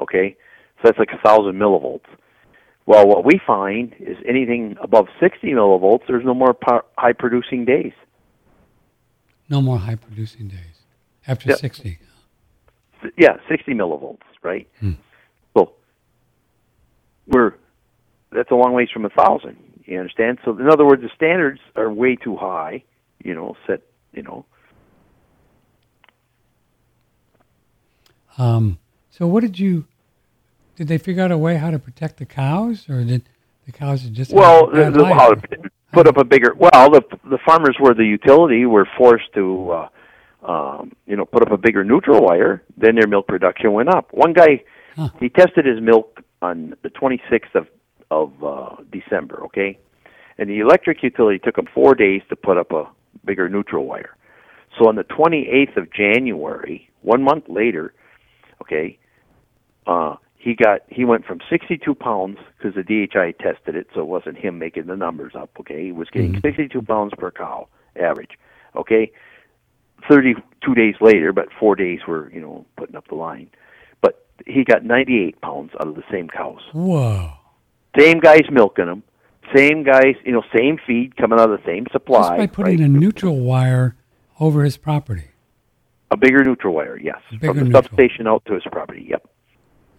S2: Okay, So that's like a thousand millivolts. Well, what we find is anything above 60 millivolts, there's no more po- high producing days.
S1: No more high producing days after
S2: Yep.
S1: 60.
S2: Yeah, 60 millivolts, right?
S1: Hmm.
S2: So we're that's a long ways from a thousand. You understand? So in other words, the standards are way too high. You know, set. You know,
S1: Um, so what did you, did they figure out a way how to protect the cows or did the cows just
S2: well, the, the, how to put up a bigger. Well, the the farmers were the utility were forced to. Uh, um, you know, put up a bigger neutral wire, then their milk production went up. One guy,
S1: Huh.
S2: he tested his milk on the 26th of of uh, December, okay, and the electric utility took him four days to put up a bigger neutral wire. So on the 28th of January, one month later, okay, uh, he got he went from 62 pounds because the DHI tested it, so it wasn't him making the numbers up. Okay, he was getting
S1: Mhm.
S2: 62 pounds per cow average. Okay, 32 days later, but four days were you know putting up the line. But he got 98 pounds out of the same cows.
S1: Whoa.
S2: Same guys milking them. Same guys, you know, same feed coming out of the same
S1: Just
S2: supply.
S1: by putting
S2: right?
S1: a neutral wire over his property.
S2: a bigger neutral wire, yes,
S1: bigger
S2: from the
S1: neutral.
S2: substation out to his property. Yep,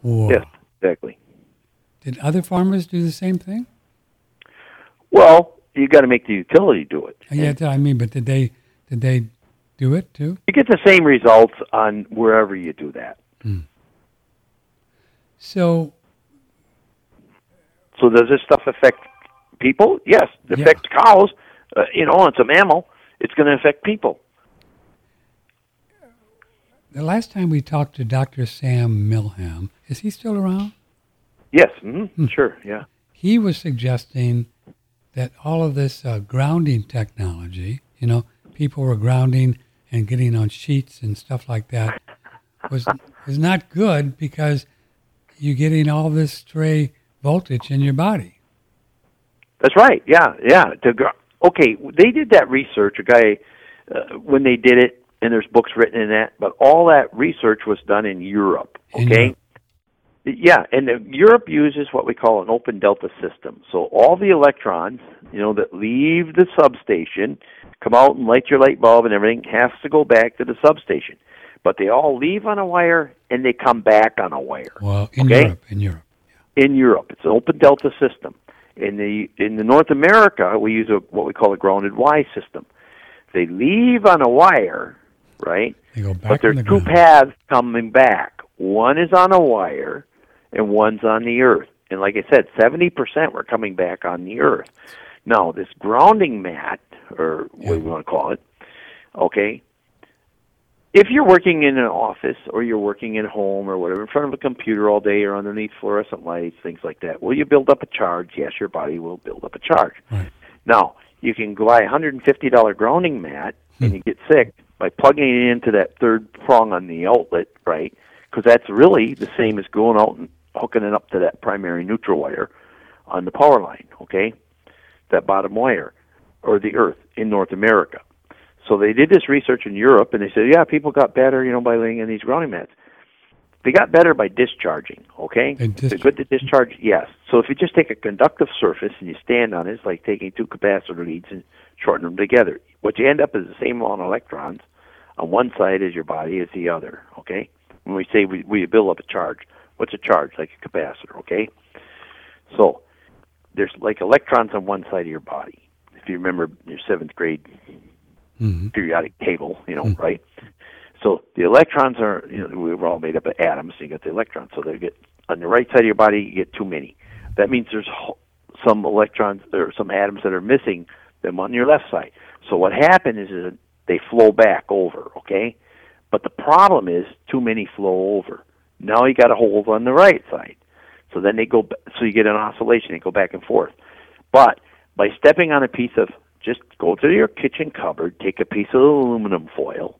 S1: Whoa.
S2: yes, exactly.
S1: Did other farmers do the same thing?
S2: Well, you got to make the utility do it.
S1: Uh, Yeah, I mean, but did they did they do it too?
S2: You get the same results on wherever you do that.
S1: So
S2: So does this stuff affect people? Yes, it
S1: Yeah.
S2: affects cows. Uh, you know, it's a mammal. It's going to affect people.
S1: The last time we talked to Dr. Sam Milham, is he still around?
S2: Yes, mm-hmm. sure, yeah.
S1: He was suggesting that all of this uh, grounding technology, you know, people were grounding and getting on sheets and stuff like that, was was not good because you're getting all this stray voltage in your body.
S2: That's right. Yeah, yeah. Okay, they did that research. A guy uh, when they did it, and there's books written in that. But all that research was done in Europe.
S1: In
S2: Okay.
S1: Europe.
S2: Yeah, and the, Europe uses what we call an open delta system. So all the electrons, you know, that leave the substation, come out and light your light bulb and everything, has to go back to the substation. But they all leave on a wire and they come back on a wire
S1: Well, in
S2: Okay.
S1: Europe, in Europe.
S2: in Europe. It's an open delta system. In the in the North America, we use a what we call a grounded Y system. They leave on a wire, right?
S1: They go back
S2: but there's
S1: the
S2: two
S1: ground.
S2: paths coming back. One is on a wire, and one's on the earth. And like I said, seventy percent were coming back on the earth. Now this grounding mat, or what do you want to call it, okay, if you're working in an office or you're working at home or whatever, in front of a computer all day or underneath fluorescent lights, things like that, will you build up a charge? Yes, your body will build up a charge.
S1: Right.
S2: Now, you can buy a $150 grounding mat and hmm. you get sick by plugging it into that third prong on the outlet, right? Because that's really the same as going out and hooking it up to that primary neutral wire on the power line, okay? That bottom wire or the earth in North America. So they did this research in Europe, and they said, yeah, people got better, you know, by laying in these grounding mats. They got better by discharging. Okay,
S1: They
S2: they're good to discharge. Yes. So if you just take a conductive surface and you stand on it, it's like taking two capacitor leads and shorten them together. What you end up is the same amount of electrons on one side as your body as the other. Okay. When we say we, we build up a charge, what's a charge? Like a capacitor. Okay. So there's like electrons on one side of your body. If you remember your seventh grade
S1: hmm
S2: periodic table, you know, right? So the electrons are, you know, we were all made up of atoms. So you get the electrons. So they get on the right side of your body, you get too many. That means there's some electrons or some atoms that are missing them on your left side. So what happens is, is they flow back over, okay? But the problem is too many flow over. Now you got a hold on the right side. So then they go, so you get an oscillation. They go back and forth. But by stepping on a piece of, just go to your kitchen cupboard, take a piece of aluminum foil,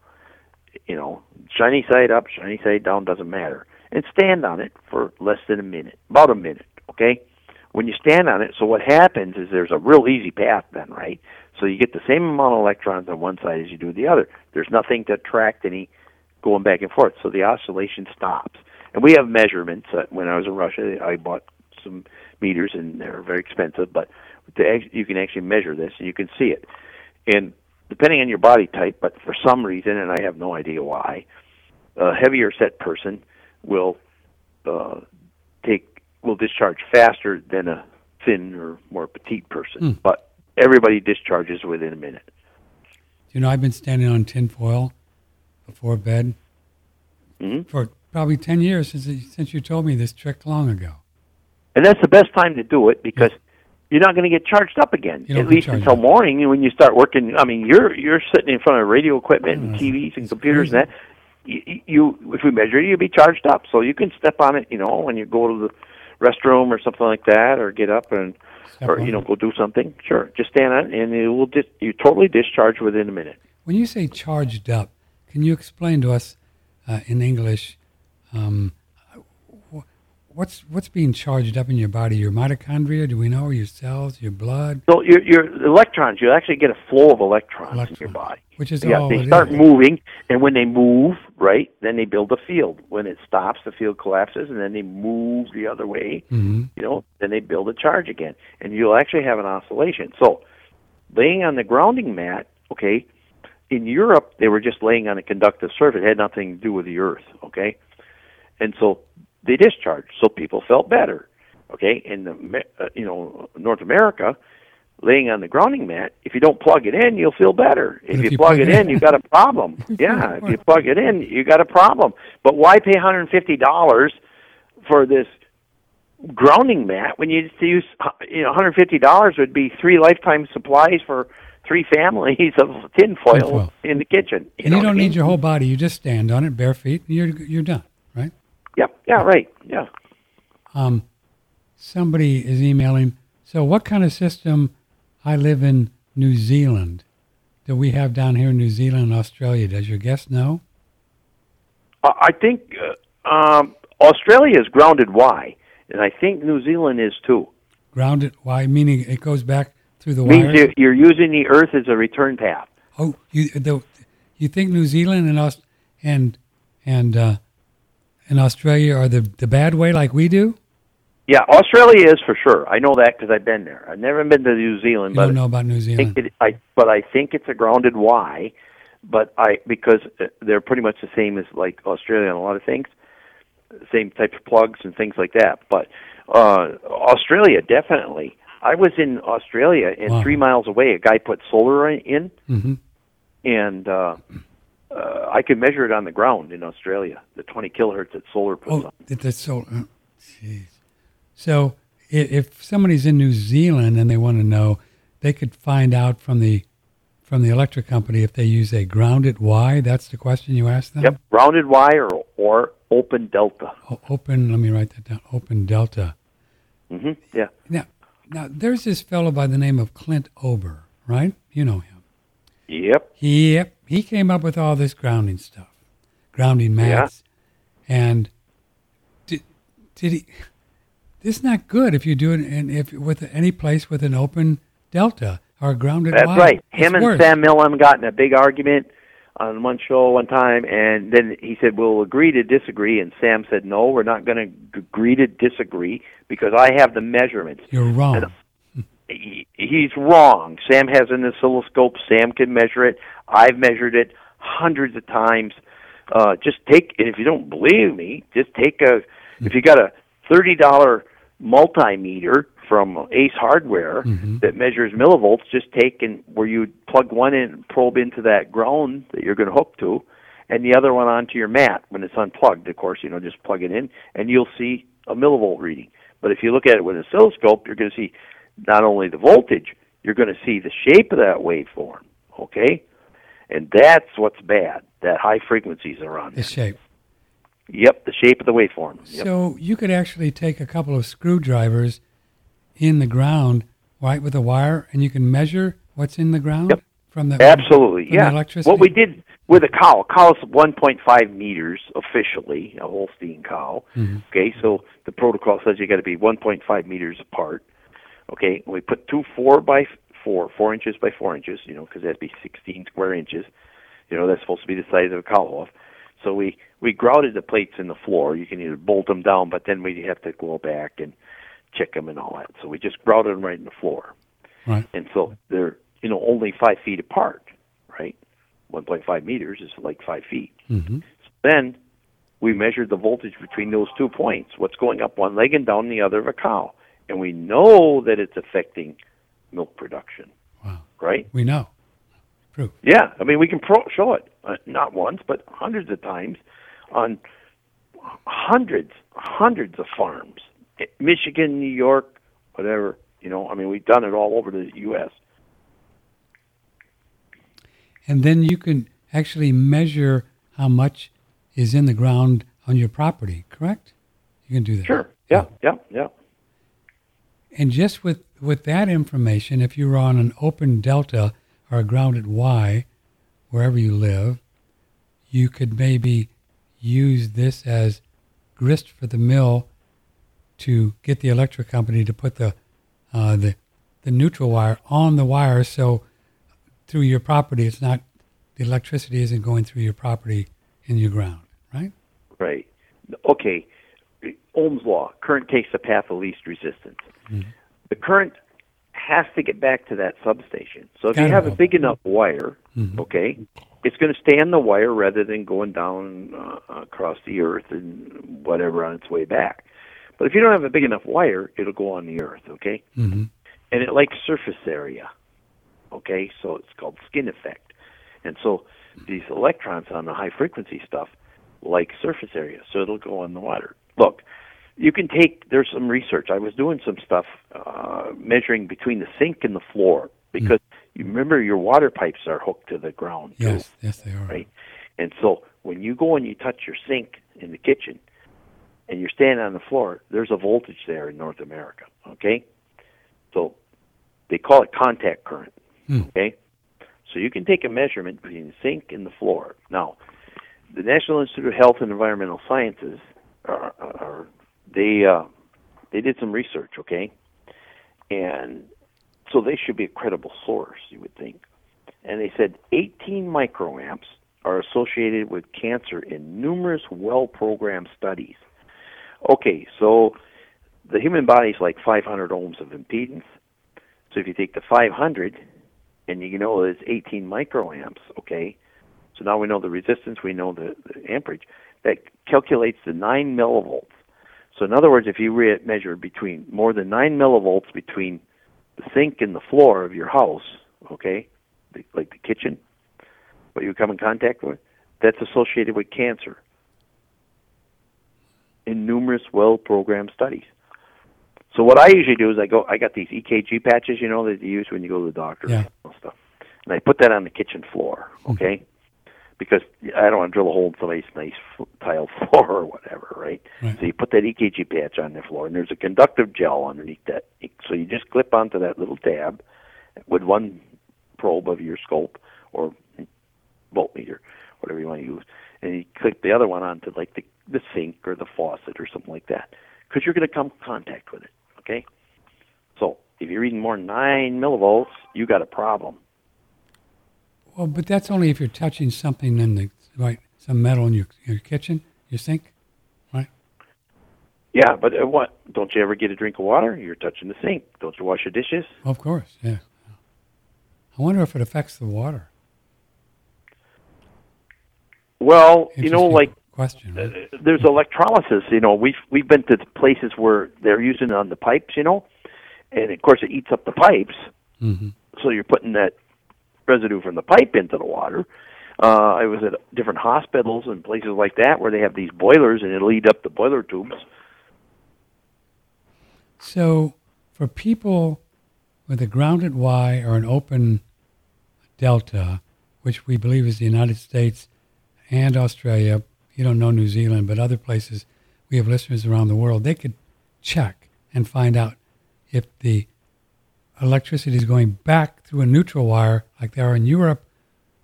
S2: you know, shiny side up, shiny side down, doesn't matter, and stand on it for less than a minute, about a minute, okay? When you stand on it, so what happens is there's a real easy path then, right? So you get the same amount of electrons on one side as you do the other. There's nothing to attract any going back and forth, so the oscillation stops. and we have measurements. Uh, when I was in Russia, I bought some meters, and they're very expensive, but the, you can actually measure this, and you can see it. And depending on your body type, but for some reason, and I have no idea why, a heavier set person will uh, take will discharge faster than a thin or more petite person.
S1: Hmm.
S2: But everybody discharges within a minute.
S1: You know, I've been standing on tinfoil before bed
S2: hmm
S1: for probably 10 years since, since you told me this trick long ago.
S2: And that's the best time to do it because you're not going to get charged up again. At least until
S1: up.
S2: morning when you start working. I mean, you're you're sitting in front of radio equipment and
S1: Oh,
S2: TVs and computers
S1: crazy.
S2: and that. You, you if we measure it, you'll be charged up. So you can step on it, you know, when you go to the restroom or something like that, or get up and
S1: Step
S2: or
S1: on
S2: you know go do something. Sure, just stand on it and it will dis- you totally discharge within a minute.
S1: When you say charged up, can you explain to us uh, in English um, what's what's being charged up in your body? Your mitochondria? Do we know? Your cells? Your blood?
S2: So your your electrons, you actually get a flow of electrons, in your body.
S1: which is
S2: yeah,
S1: all
S2: they start
S1: is.
S2: moving, and when they move, right, then they build a field. When it stops, the field collapses, and then they move the other way.
S1: hmm
S2: You know, then they build a charge again, and you'll actually have an oscillation. So, laying on the grounding mat, okay. In Europe, they were just laying on a conductive surface; it had nothing to do with the earth, okay. And so they discharged, so people felt better, okay. In the uh, you know North America, laying on the grounding mat, if you don't plug it in, you'll feel better. If, you, plug, it in, you've got a problem. yeah, if you plug it in, you got a problem. But why pay $150 for this grounding mat when you just use you know $150 would be three lifetime supplies for three families of tinfoil
S1: Tinfoil.
S2: in the kitchen. You
S1: And you don't
S2: mean?
S1: need your whole body. You just stand on it bare feet, and you're you're done,
S2: Yep. Yeah. Right. Yeah.
S1: Um, somebody is emailing. So, what kind of system? I live in New Zealand. Do we have down here in New Zealand and Australia? Does your guest know?
S2: I I think uh, um, Australia is grounded Y, and I think New Zealand is too.
S1: Grounded? Y? Meaning it goes back through the
S2: Means
S1: wires.
S2: you- you're using the Earth as a return path.
S1: Oh, you the, you think New Zealand and us and and uh, and Australia are the the bad way like we do?
S2: Yeah, Australia is for sure. I know that because I've been there. I've never been to New Zealand,
S1: You
S2: but
S1: don't know about New
S2: I
S1: Zealand.
S2: think it, I but I think it's a grounded Y, But I because uh, they're pretty much the same as like Australia on a lot of things, same type of plugs and things like that. But uh Australia definitely. I was in Australia and
S1: Wow.
S2: three miles away, a guy put solar in,
S1: hmm
S2: and uh, uh, I can measure it on the ground in Australia. The 20 kilohertz that solar puts
S1: Oh,
S2: on.
S1: that- that's so. uh, Jeez. So if somebody's in New Zealand and they want to know, they could find out from the from the electric company if they use a grounded Y. That's the question you asked them.
S2: Yep, rounded Y or or open delta.
S1: O- open. Let me write that down. Open Delta.
S2: Mm-hmm. Yeah.
S1: Now, now there's this fellow by the name of Clint Ober, right? You know him.
S2: Yep.
S1: Yep, he came up with all this grounding stuff, grounding mats, and did did he? This is not good if you do it in if with any place with an open delta or a grounded.
S2: That's
S1: Y.
S2: right.
S1: It's
S2: Him and
S1: worse.
S2: Sam Milham got in a big argument on one show one time, and then he said, "We'll agree to disagree." And Sam said, "No, we're not going to agree to disagree because I have the measurements."
S1: You're wrong.
S2: He, he's wrong. Sam has an oscilloscope. Sam can measure it. I've measured it hundreds of times. Uh, just take, and if you don't believe me, just take a. If you got a thirty dollar multimeter from Ace Hardware
S1: Mhm.
S2: that measures millivolts, just take and where you plug one in, and probe into that ground that you're going to hook to, and the other one onto your mat when it's unplugged. Of course, you know, just plug it in, and you'll see a millivolt reading. But if you look at it with an oscilloscope, you're going to see not only the voltage, you're going to see the shape of that waveform. Okay, and that's what's bad. That high frequencies are on.
S1: the shape.
S2: Yep, the shape of the waveform. Yep.
S1: So you could actually take a couple of screwdrivers in the ground, right, with a wire, and you can measure what's in the ground
S2: Yep.
S1: from the
S2: Absolutely,
S1: from the
S2: yeah.
S1: electricity?
S2: What we did with a cow, a cow is 1.5 meters officially, a Holstein cow.
S1: Mhm.
S2: Okay, so the protocol says you got to be 1.5 meters apart. Okay, we put two four by four, four inches by four inches, you know, because that'd be 16 square inches. You know, that's supposed to be the size of a cow hoof. So we we grouted the plates in the floor. You can either bolt them down, but then we have to go back and check them and all that. So we just grouted them right in the floor.
S1: Right.
S2: And so they're you know only five feet apart, right? 1.5 meters is like five feet.
S1: Mm-hmm.
S2: Then we measured the voltage between those two points, what's going up one leg and down the other of a cow, and we know that it's affecting milk production.
S1: Wow.
S2: Right?
S1: We know. True.
S2: Yeah, I mean we can pro- show it uh, not once but hundreds of times on hundreds, hundreds of farms, Michigan, New York, whatever. You know, I mean we've done it all over the U.S.
S1: And then you can actually measure how much is in the ground on your property, correct? You can do that.
S2: Sure. Yeah, yeah, yeah.
S1: And just with, with that information, if you were on an open delta or a grounded Y, wherever you live, you could maybe use this as grist for the mill to get the electric company to put the uh, the the neutral wire on the wire so through your property it's not the electricity isn't going through your property in your ground, right?
S2: Right. Okay. Ohm's law: current takes the path of least resistance.
S1: Mm-hmm.
S2: The current has to get back to that substation. So if
S1: Gotta
S2: you have a big enough wire,
S1: Mhm.
S2: okay, it's going to stay on the wire rather than going down uh, across the earth and whatever on its way back. But if you don't have a big enough wire, it'll go on the earth, okay?
S1: Mm-hmm.
S2: and it likes surface area. Okay, so it's called skin effect. And so these electrons on the high frequency stuff like surface area, so it'll go on the water. Look, you can take there's some research. I was doing some stuff uh, measuring between the sink and the floor because you remember your water pipes are hooked to the ground too
S1: Yes, yes, they are.
S2: right? And so when you go and you touch your sink in the kitchen and you're standing on the floor, there's a voltage there in North America, okay? So they call it contact current,
S1: Hmm.
S2: okay? So you can take a measurement between the sink and the floor. Now, the National Institute of Health and Environmental Sciences are, are they uh, they did some research, okay? And so they should be a credible source, you would think and they said 18 microamps are associated with cancer in numerous well-programmed studies. Okay, so the human body is like 500 ohms of impedance. So if you take the 500 and you know it's 18 microamps, okay, so now we know the resistance, we know the, the amperage, that calculates the 9 millivolts. So in other words, if you re- measure between more than 9 millivolts between the sink and the floor of your house, okay, the, like the kitchen, what you come in contact with, that's associated with cancer in numerous well-programmed studies. So what I usually do is I go, I got these EKG patches, you know, that you use when you go to the doctor
S1: Yeah.
S2: and stuff, and I put that on the kitchen floor, hmm. okay, because I don't want to drill a hole in somebody's nice f- tile floor or whatever, right?
S1: Right.
S2: So you put that EKG patch on the floor, and there's a conductive gel underneath that. So you just clip onto that little tab with one probe of your scope or voltmeter, whatever you want to use, and you clip the other one onto like the, the sink or the faucet or something like that, because you're going to come contact with it. Okay, so if you're reading more than nine millivolts, you got a problem.
S1: Well, but that's only if you're touching something in the right, some metal in your your kitchen, your sink, right?
S2: Yeah, but uh, what? Don't you ever get a drink of water? You're touching the sink. Don't you wash your dishes?
S1: Of course, yeah. I wonder if it affects the water.
S2: Well, you know, like
S1: question. Right?
S2: uh, there's electrolysis. You know, we've we've been to places where they're using it on the pipes. You know, and of course it eats up the pipes.
S1: hmm
S2: So you're putting that residue from the pipe into the water. Uh, I was at different hospitals and places like that where they have these boilers and it'll eat up the boiler tubes.
S1: So, for people with a grounded Y or an open delta, which we believe is the United States and Australia, you don't know New Zealand, but other places, we have listeners around the world, they could check and find out if the electricity is going back through a neutral wire like they are in Europe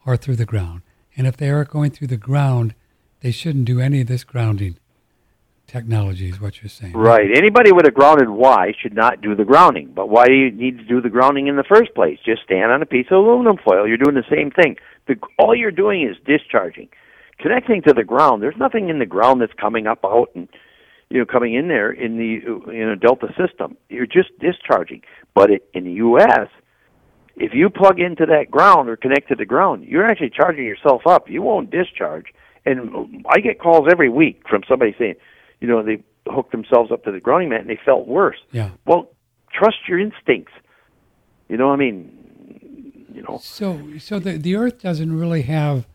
S1: or through the ground. And if they are going through the ground, they shouldn't do any of this grounding technology, is what you're saying.
S2: Right. Anybody with a grounded Y should not do the grounding. But why do you need to do the grounding in the first place? Just stand on a piece of aluminum foil. You're doing the same thing. The, all you're doing is discharging. connecting to the ground. There's nothing in the ground that's coming up out and you know coming in there in the in a delta system. You're just discharging. But it, in the U.S., if you plug into that ground or connect to the ground, you're actually charging yourself up. You won't discharge. And I get calls every week from somebody saying, you know, they hooked themselves up to the grounding mat and they felt worse.
S1: Yeah.
S2: Well, trust your instincts. You know, I mean, you know.
S1: So, so the the Earth doesn't really have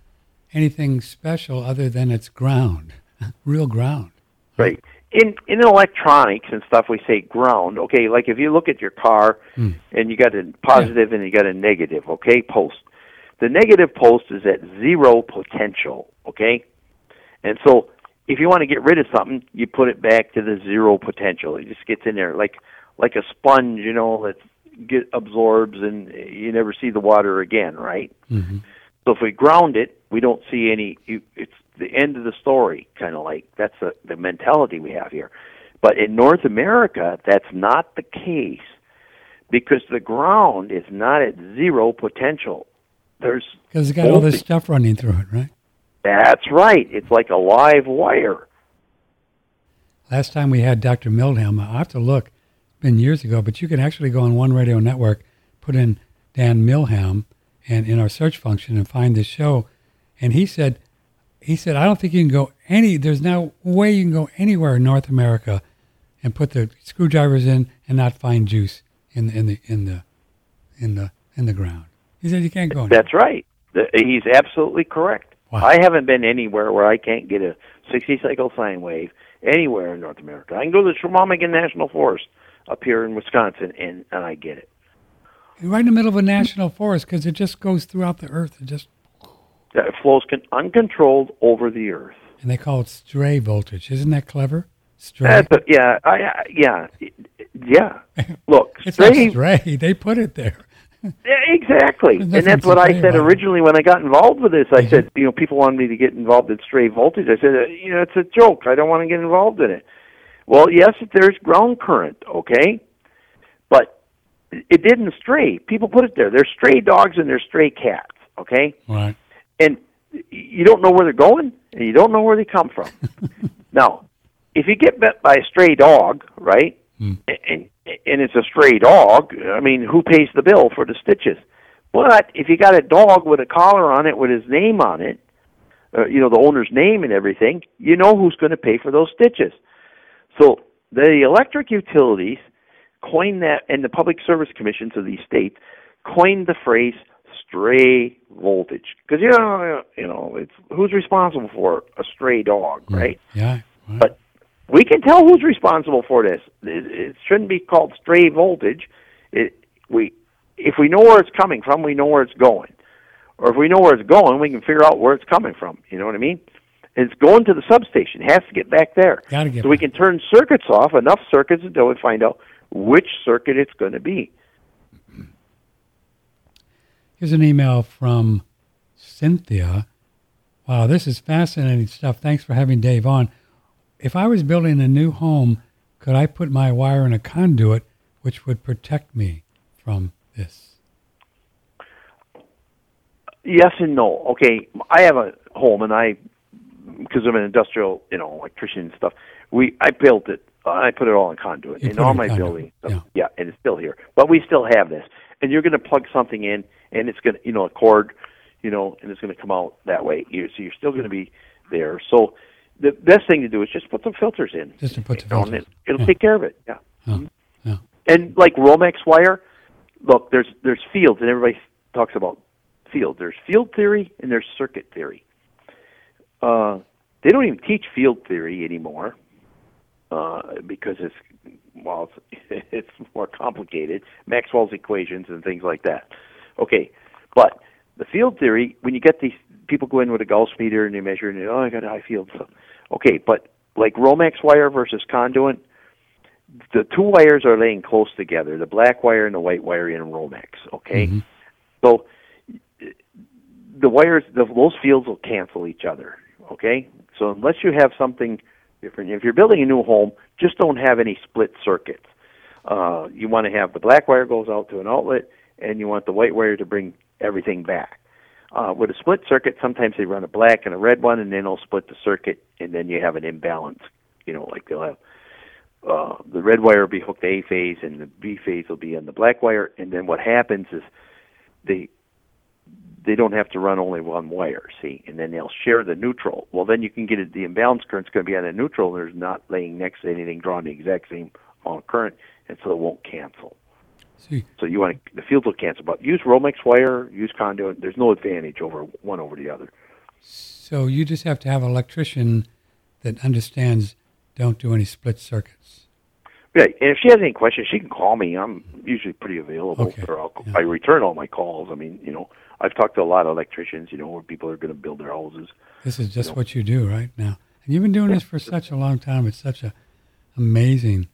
S1: anything special other than its ground, real ground.
S2: Right. In in electronics and stuff, we say ground. Okay, like if you look at your car
S1: Hmm.
S2: and you got a positive and you got a negative. Okay, post. The negative post is at zero potential. Okay, and so if you want to get rid of something, you put it back to the zero potential. It just gets in there like like a sponge, you know, that get absorbs and you never see the water again, right?
S1: hmm
S2: So if we ground it, we don't see any. You, it's the end of the story, kind of like that's the, the mentality we have here. But in North America, that's not the case because the ground is not at zero potential. There's
S1: Because it's got all this stuff running through it, right?
S2: That's right. It's like a live wire.
S1: Last time we had Dr. Milham, I have to look, it's been years ago, but you can actually go on One Radio Network, put in Dan Milham, and in our search function and find this show. And he said, he said, I don't think you can go any, there's no way you can go anywhere in North America and put the screwdrivers in and not find juice in the, in the, in the, in the, in the ground. He said, you can't go anywhere.
S2: That's right. He's absolutely correct.
S1: Wow.
S2: I haven't been anywhere where I can't get a 60 cycle sine wave anywhere in North America. I can go to the Chequamegon National Forest up here in Wisconsin and, and I get it.
S1: Right in the middle of a national forest because it just goes throughout the earth. It just,
S2: It flows con- uncontrolled over the earth.
S1: and they call it stray voltage. Isn't that clever? Stray.
S2: A, yeah, I, I yeah, yeah. Look,
S1: It's
S2: stray,
S1: stray. They put it there.
S2: yeah, exactly, and that's what I said originally when I got involved with this. I said, you know, people wanted me to get involved in stray voltage. I said, uh, you know, it's a joke. I don't want to get involved in it. Well, yes, there's ground current, okay, but it didn't stray. People put it there. There's stray dogs and there's stray cats, okay,
S1: Right.
S2: And you don't know where they're going and you don't know where they come from. now, if you get bit by a stray dog, right,
S1: Hmm.
S2: and and it's a stray dog, I mean, who pays the bill for the stitches? But if you got a dog with a collar on it with his name on it, uh, you know the owner's name and everything, you know who's going to pay for those stitches. So the electric utilities coined that, and the public service commissions of these states coined the phrase stray voltage because you know you know it's who's responsible for a stray dog, mm. right?
S1: Yeah. Right.
S2: But we can tell who's responsible for this. It, it shouldn't be called stray voltage. It, we, if we know where it's coming from, we know where it's going. Or if we know where it's going, we can figure out where it's coming from. You know what I mean? It's going to the substation. It has to get back there.
S1: Gotta get
S2: so we can turn circuits off, enough circuits until we find out which circuit it's going to be.
S1: Here's an email from Cynthia. Wow, this is fascinating stuff. Thanks for having Dave on. If I was building a new home, could I put my wire in a conduit which would protect me from this?
S2: Yes and no. Okay, I have a home, and I, because I'm an industrial, you know, electrician and stuff. We I built it. I put it all in conduit
S1: You
S2: in all my
S1: conduit,
S2: buildings.
S1: yeah.
S2: yeah, and it's still here. But we still have this, and you're going to plug something in, and it's going to, you know, a cord, you know, and it's going to come out that way. You, so you're still going to be there. So the best thing to do is just put some filters in.
S1: Just to put the filters.
S2: it, it'll
S1: Yeah.
S2: take care of it. Yeah.
S1: Oh, yeah.
S2: And like Romex wire, look, there's there's fields, and everybody talks about field. There's field theory and there's circuit theory. Uh, they don't even teach field theory anymore uh, because it's well, it's, it's more complicated. Maxwell's equations and things like that. Okay, but the field theory, when you get these people go in with a Gauss meter and they measure and they, oh, I got a high field. So, okay, but like Romex wire versus conduit, the two wires are laying close together, the black wire and the white wire in Romex. Okay,
S1: Mhm.
S2: so the wires, the, those fields will cancel each other. Okay, so unless you have something different, if you're building a new home, just don't have any split circuits. Uh, you want to have the black wire goes out to an outlet, and you want the white wire to bring everything back. Uh, with a split circuit, sometimes they run a black and a red one, and then they'll split the circuit, and then you have an imbalance. You know, like they'll have uh, the red wire will be hooked to A phase, and the B phase will be on the black wire. And then what happens is they they don't have to run only one wire, see, and then they'll share the neutral. Well, then you can get it, the imbalance current's going to be on the neutral. and There's not laying next to anything drawing the exact same amount of current, and so it won't cancel.
S1: See,
S2: So you want to, the fields will cancel, but use Romex wire, use conduit. There's no advantage over one over the other.
S1: so you just have to have an electrician that understands. Don't do any split circuits.
S2: Yeah, and if she has any questions, she can call me. I'm usually pretty available,
S1: Okay,
S2: or I'll,
S1: yeah.
S2: I return all my calls. I mean, you know, I've talked to a lot of electricians, you know, where people are going to build their houses.
S1: This is just
S2: No.
S1: what you do right now. And you've been doing this for such a long time. It's such a amazing.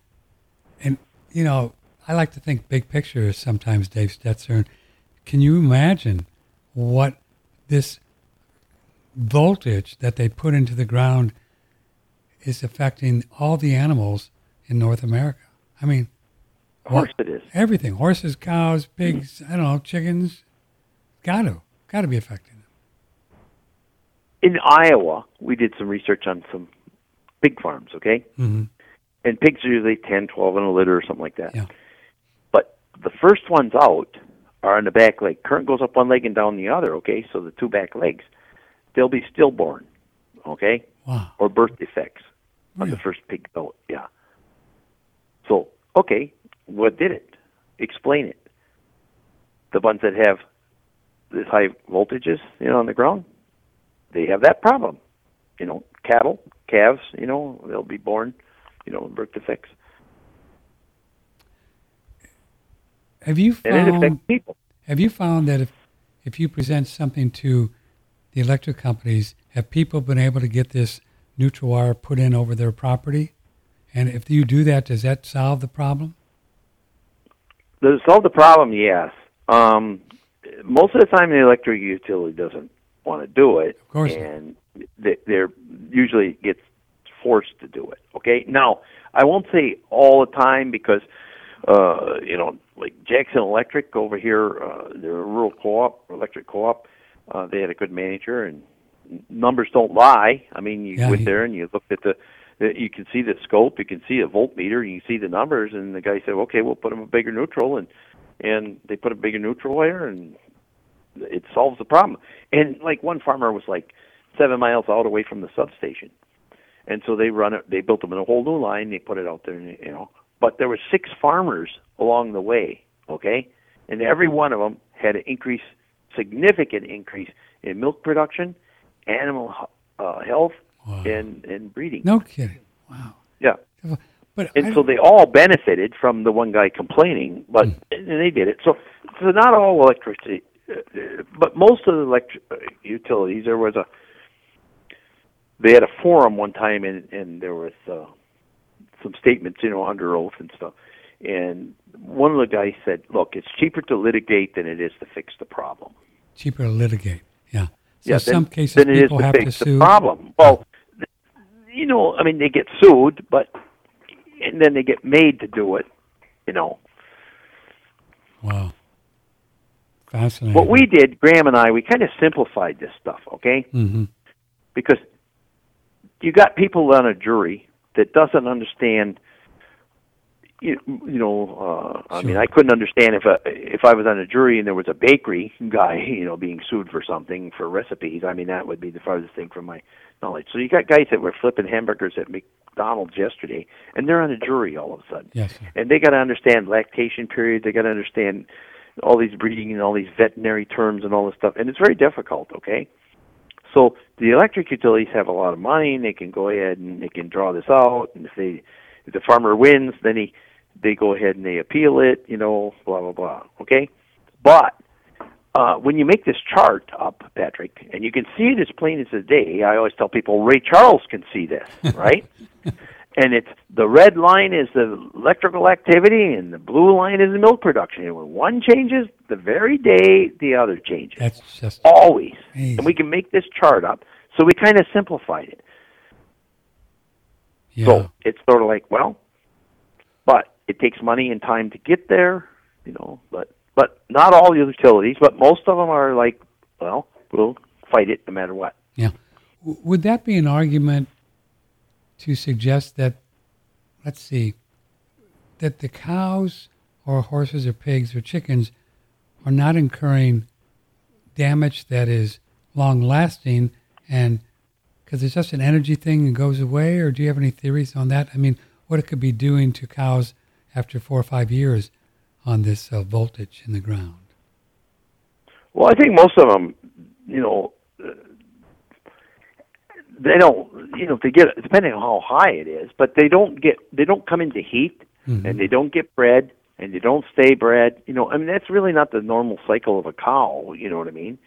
S1: And, you know, I like to think big picture sometimes, Dave Stetzer. And can you imagine what this voltage that they put into the ground is affecting all the animals in North America? I mean,
S2: Of course, it is.
S1: everything horses, cows, pigs, mm-hmm. I don't know, chickens. Got to. Got to be affecting them.
S2: In Iowa, we did some research on some pig farms. Okay,
S1: hmm
S2: and pigs are usually 10, 12 in a litter or something like that.
S1: Yeah.
S2: But the first ones out are on the back leg. Current goes up one leg and down the other. Okay, so the two back legs, they'll be stillborn. Okay,
S1: Wow.
S2: or birth defects on the first pig out. Yeah. So okay, what did it? Explain it. The ones that have this high voltages, you know, on the ground, they have that problem. You know, cattle, calves, you know, they'll be born, you know, birth defects,
S1: Have you
S2: and it
S1: found. Have you found that if, if you present something to the electric companies, have people been able to get this neutral wire put in over their property? And if you do that, does that solve the problem?
S2: To solve the problem, yes. Um, most of the time, the electric utility doesn't want to do it,
S1: Of course
S2: and they, they're usually gets forced to do it. Okay, now I won't say all the time because uh, you know, like Jackson Electric over here, uh, they're a rural co-op, electric co-op. Uh, they had a good manager, and numbers don't lie. I mean, you
S1: Yeah,
S2: went
S1: he-
S2: there and you looked at the, you can see the scope, you can see a voltmeter, you can see the numbers, and the guy said, okay, we'll put them a bigger neutral, and and they put a bigger neutral wire, and it solves the problem. And like one farmer was like seven miles out away from the substation, and so they run it. They built them in a whole new line. They put it out there, and, you know. But there were six farmers along the way, okay, and every one of them had an increase, significant increase in milk production, animal uh, health,
S1: Wow.
S2: and and breeding.
S1: No kidding. Wow.
S2: Yeah.
S1: But
S2: And
S1: I
S2: so they all benefited from the one guy complaining, but
S1: Hmm.
S2: and they did it. So, so not all electricity, uh, uh, but most of the electric uh, utilities. There was a they had a forum one time, and and there was uh, some statements, you know, under oath and stuff. And one of the guys said, "Look, it's cheaper to litigate than it is to fix the problem."
S1: cheaper to litigate. Yeah. So
S2: yeah,
S1: some cases
S2: than it is
S1: people
S2: to
S1: have to sue.
S2: the problem. Well, you know, I mean, they get sued, but and then they get made to do it. You know,
S1: Wow. Fascinating.
S2: what we did, Graham and I, we kind of simplified this stuff, okay?
S1: hmm
S2: Because you got people on a jury that doesn't understand. You, you know, uh, I mean, I couldn't understand if a, if I was on a jury and there was a bakery guy, you know, being sued for something for recipes. I mean, that would be the farthest thing from my knowledge. So you got guys that were flipping hamburgers at McDonald's yesterday, and they're on a jury all of a sudden
S1: Yes. Sir.
S2: and they got to understand lactation period. They got to understand all these breeding and all these veterinary terms and all this stuff, and it's very difficult. Okay, so the electric utilities have a lot of money, and they can go ahead and they can draw this out. And if they, if the farmer wins, then he, they go ahead and they appeal it. You know, blah blah blah. Okay, but uh, when you make this chart up, Patrick, and you can see it as plain as the day, I always tell people Ray Charles can see this, right? and it's the red line is the electrical activity, and the blue line is the milk production. And when one changes, the very day the other changes.
S1: That's just
S2: Always,
S1: Amazing.
S2: and we can make this chart up. So we kind of simplified it.
S1: yeah.
S2: So it's sort of like, well, but it takes money and time to get there, you know. But but not all the utilities, but most of them are like, well, we'll fight it no matter what.
S1: Yeah. W- would that be an argument to suggest that, let's see, that the cows or horses or pigs or chickens are not incurring damage that is long lasting and because it's just an energy thing and goes away or do you have any theories on that i mean what it could be doing to cows after four or five years on this uh, voltage in the ground
S2: well i think most of them you know uh, they don't you know they get depending on how high it is but they don't get they don't come into heat mm-hmm. and they don't get bred and they don't stay bred you know i mean that's really not the normal cycle of a cow you know what i mean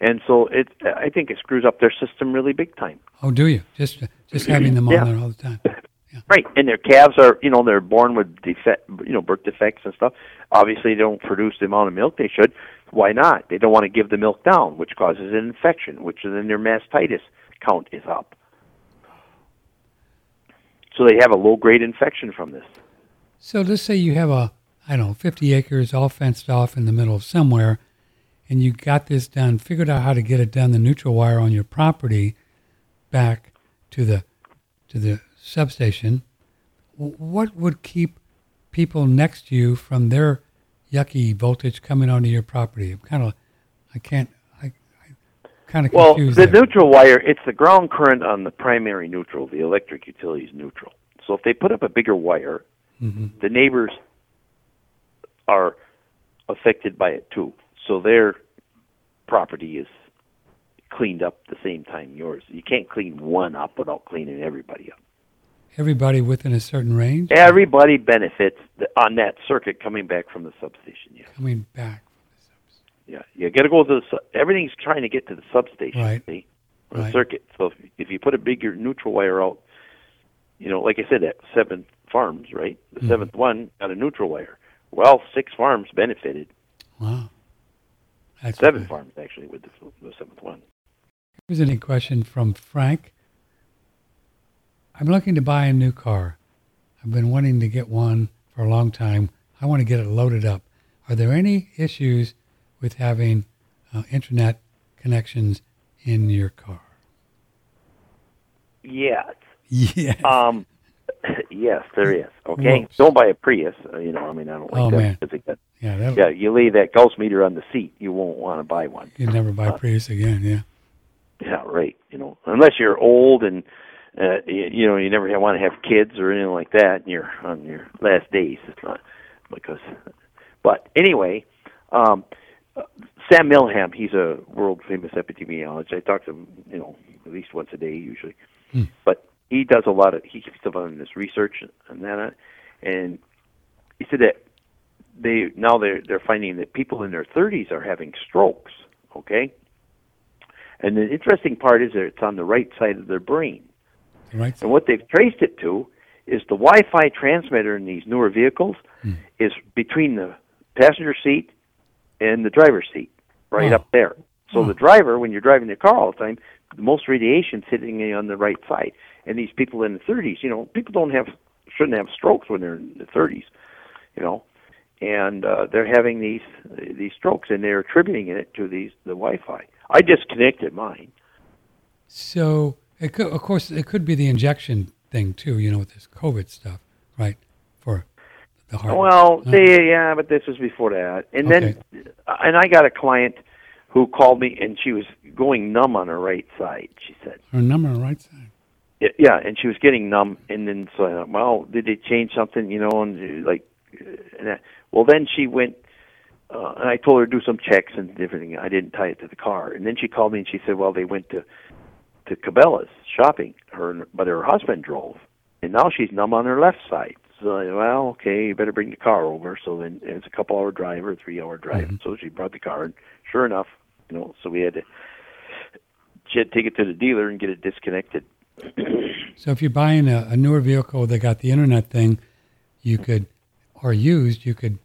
S2: and so it I think it screws up their system really big time.
S1: Oh, do you? Just just having them on yeah. there all the time.
S2: Yeah. Right, and their calves are you know they're born with defect you know birth defects and stuff. Obviously, they don't produce the amount of milk they should. Why not? They don't want to give the milk down, which causes an infection, which then their mastitis count is up. So they have a low grade infection from this.
S1: So let's say you have a I don't know 50 acres all fenced off in the middle of somewhere and you got this done, figured out how to get it done, the neutral wire on your property back to the to the substation, what would keep people next to you from their yucky voltage coming onto your property? I'm kind of, I can't, I, I kind of
S2: well,
S1: confused.
S2: Well,
S1: the
S2: there. neutral wire, it's the ground current on the primary neutral. The electric utility is neutral. So if they put up a bigger wire, mm-hmm. the neighbors are affected by it too so their property is cleaned up the same time yours. You can't clean one up without cleaning everybody up.
S1: Everybody within a certain range.
S2: Everybody benefits on that circuit coming back from the substation. Yeah.
S1: Coming back.
S2: Yeah, you got to go to the. Everything's trying to get to the substation.
S1: Right.
S2: See,
S1: right.
S2: circuit. So if, if you put a bigger neutral wire out, you know, like I said, that seven farms, right? The mm-hmm. seventh one got a neutral wire. Well, six farms benefited.
S1: Wow.
S2: That's seven good. farms actually with the, the seventh one.
S1: Here's a question from Frank. I'm looking to buy a new car. I've been wanting to get one for a long time. I want to get it loaded up. Are there any issues with having uh, internet connections in your car?
S2: Yes.
S1: Yes.
S2: Um, yes, there is. Okay, Whoops. don't buy a Prius. Uh, you know, I mean, I don't like
S1: oh,
S2: that.
S1: Man. Yeah,
S2: yeah. You leave that ghost meter on the seat, you won't want to buy one.
S1: You never buy uh, Prius again. Yeah.
S2: Yeah, right. You know, unless you're old and uh, you, you know you never want to have kids or anything like that. And you're on your last days. It's not because. But anyway, um, Sam Milham, he's a world famous epidemiologist. I talk to him, you know, at least once a day usually. Hmm. But he does a lot of he keeps up on this research and that, and he said that they now they're they're finding that people in their 30s are having strokes. Okay, and the interesting part is that it's on the right side of their brain.
S1: Right.
S2: And what they've traced it to is the Wi-Fi transmitter in these newer vehicles hmm. is between the passenger seat and the driver's seat, right oh. up there. So oh. the driver, when you're driving the car all the time, the most radiation is sitting on the right side. And these people in the 30s, you know, people don't have shouldn't have strokes when they're in the 30s, you know, and uh, they're having these these strokes, and they're attributing it to these the Wi-Fi. I disconnected mine.
S1: So it could, of course, it could be the injection thing too. You know, with this COVID stuff, right? For the heart.
S2: Well, they, yeah, but this was before that, and okay. then, and I got a client who called me, and she was going numb on her right side. She said,
S1: "Her numb on her right side."
S2: Yeah, and she was getting numb, and then so I thought, well, did they change something? You know, and like, and that, well, then she went, uh, and I told her to do some checks and everything. I didn't tie it to the car, and then she called me and she said, well, they went to to Cabela's shopping. Her, but her husband drove, and now she's numb on her left side. So, well, okay, you better bring the car over. So then it's a couple hour drive or three hour drive. Mm-hmm. So she brought the car, and sure enough, you know, so we had to she had to take it to the dealer and get it disconnected.
S1: so if you're buying a, a newer vehicle that got the internet thing, you could, or used, you could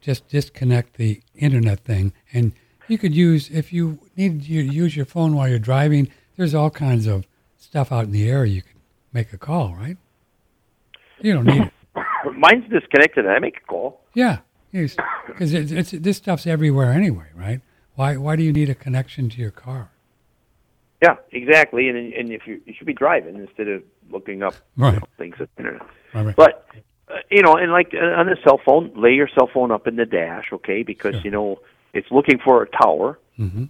S1: just disconnect the internet thing, and you could use if you need to use your phone while you're driving. There's all kinds of stuff out in the air. You can make a call, right? You don't need it.
S2: Mine's disconnected. I make a call.
S1: Yeah, because it's, it's, this stuff's everywhere anyway, right? Why why do you need a connection to your car?
S2: Yeah, exactly. And and if you you should be driving instead of looking up you
S1: Right.
S2: know, things at the internet.
S1: Right, right.
S2: But uh, you know, and like uh, on a cell phone, lay your cell phone up in the dash, okay? Because
S1: Sure.
S2: you know it's looking for a tower,
S1: hmm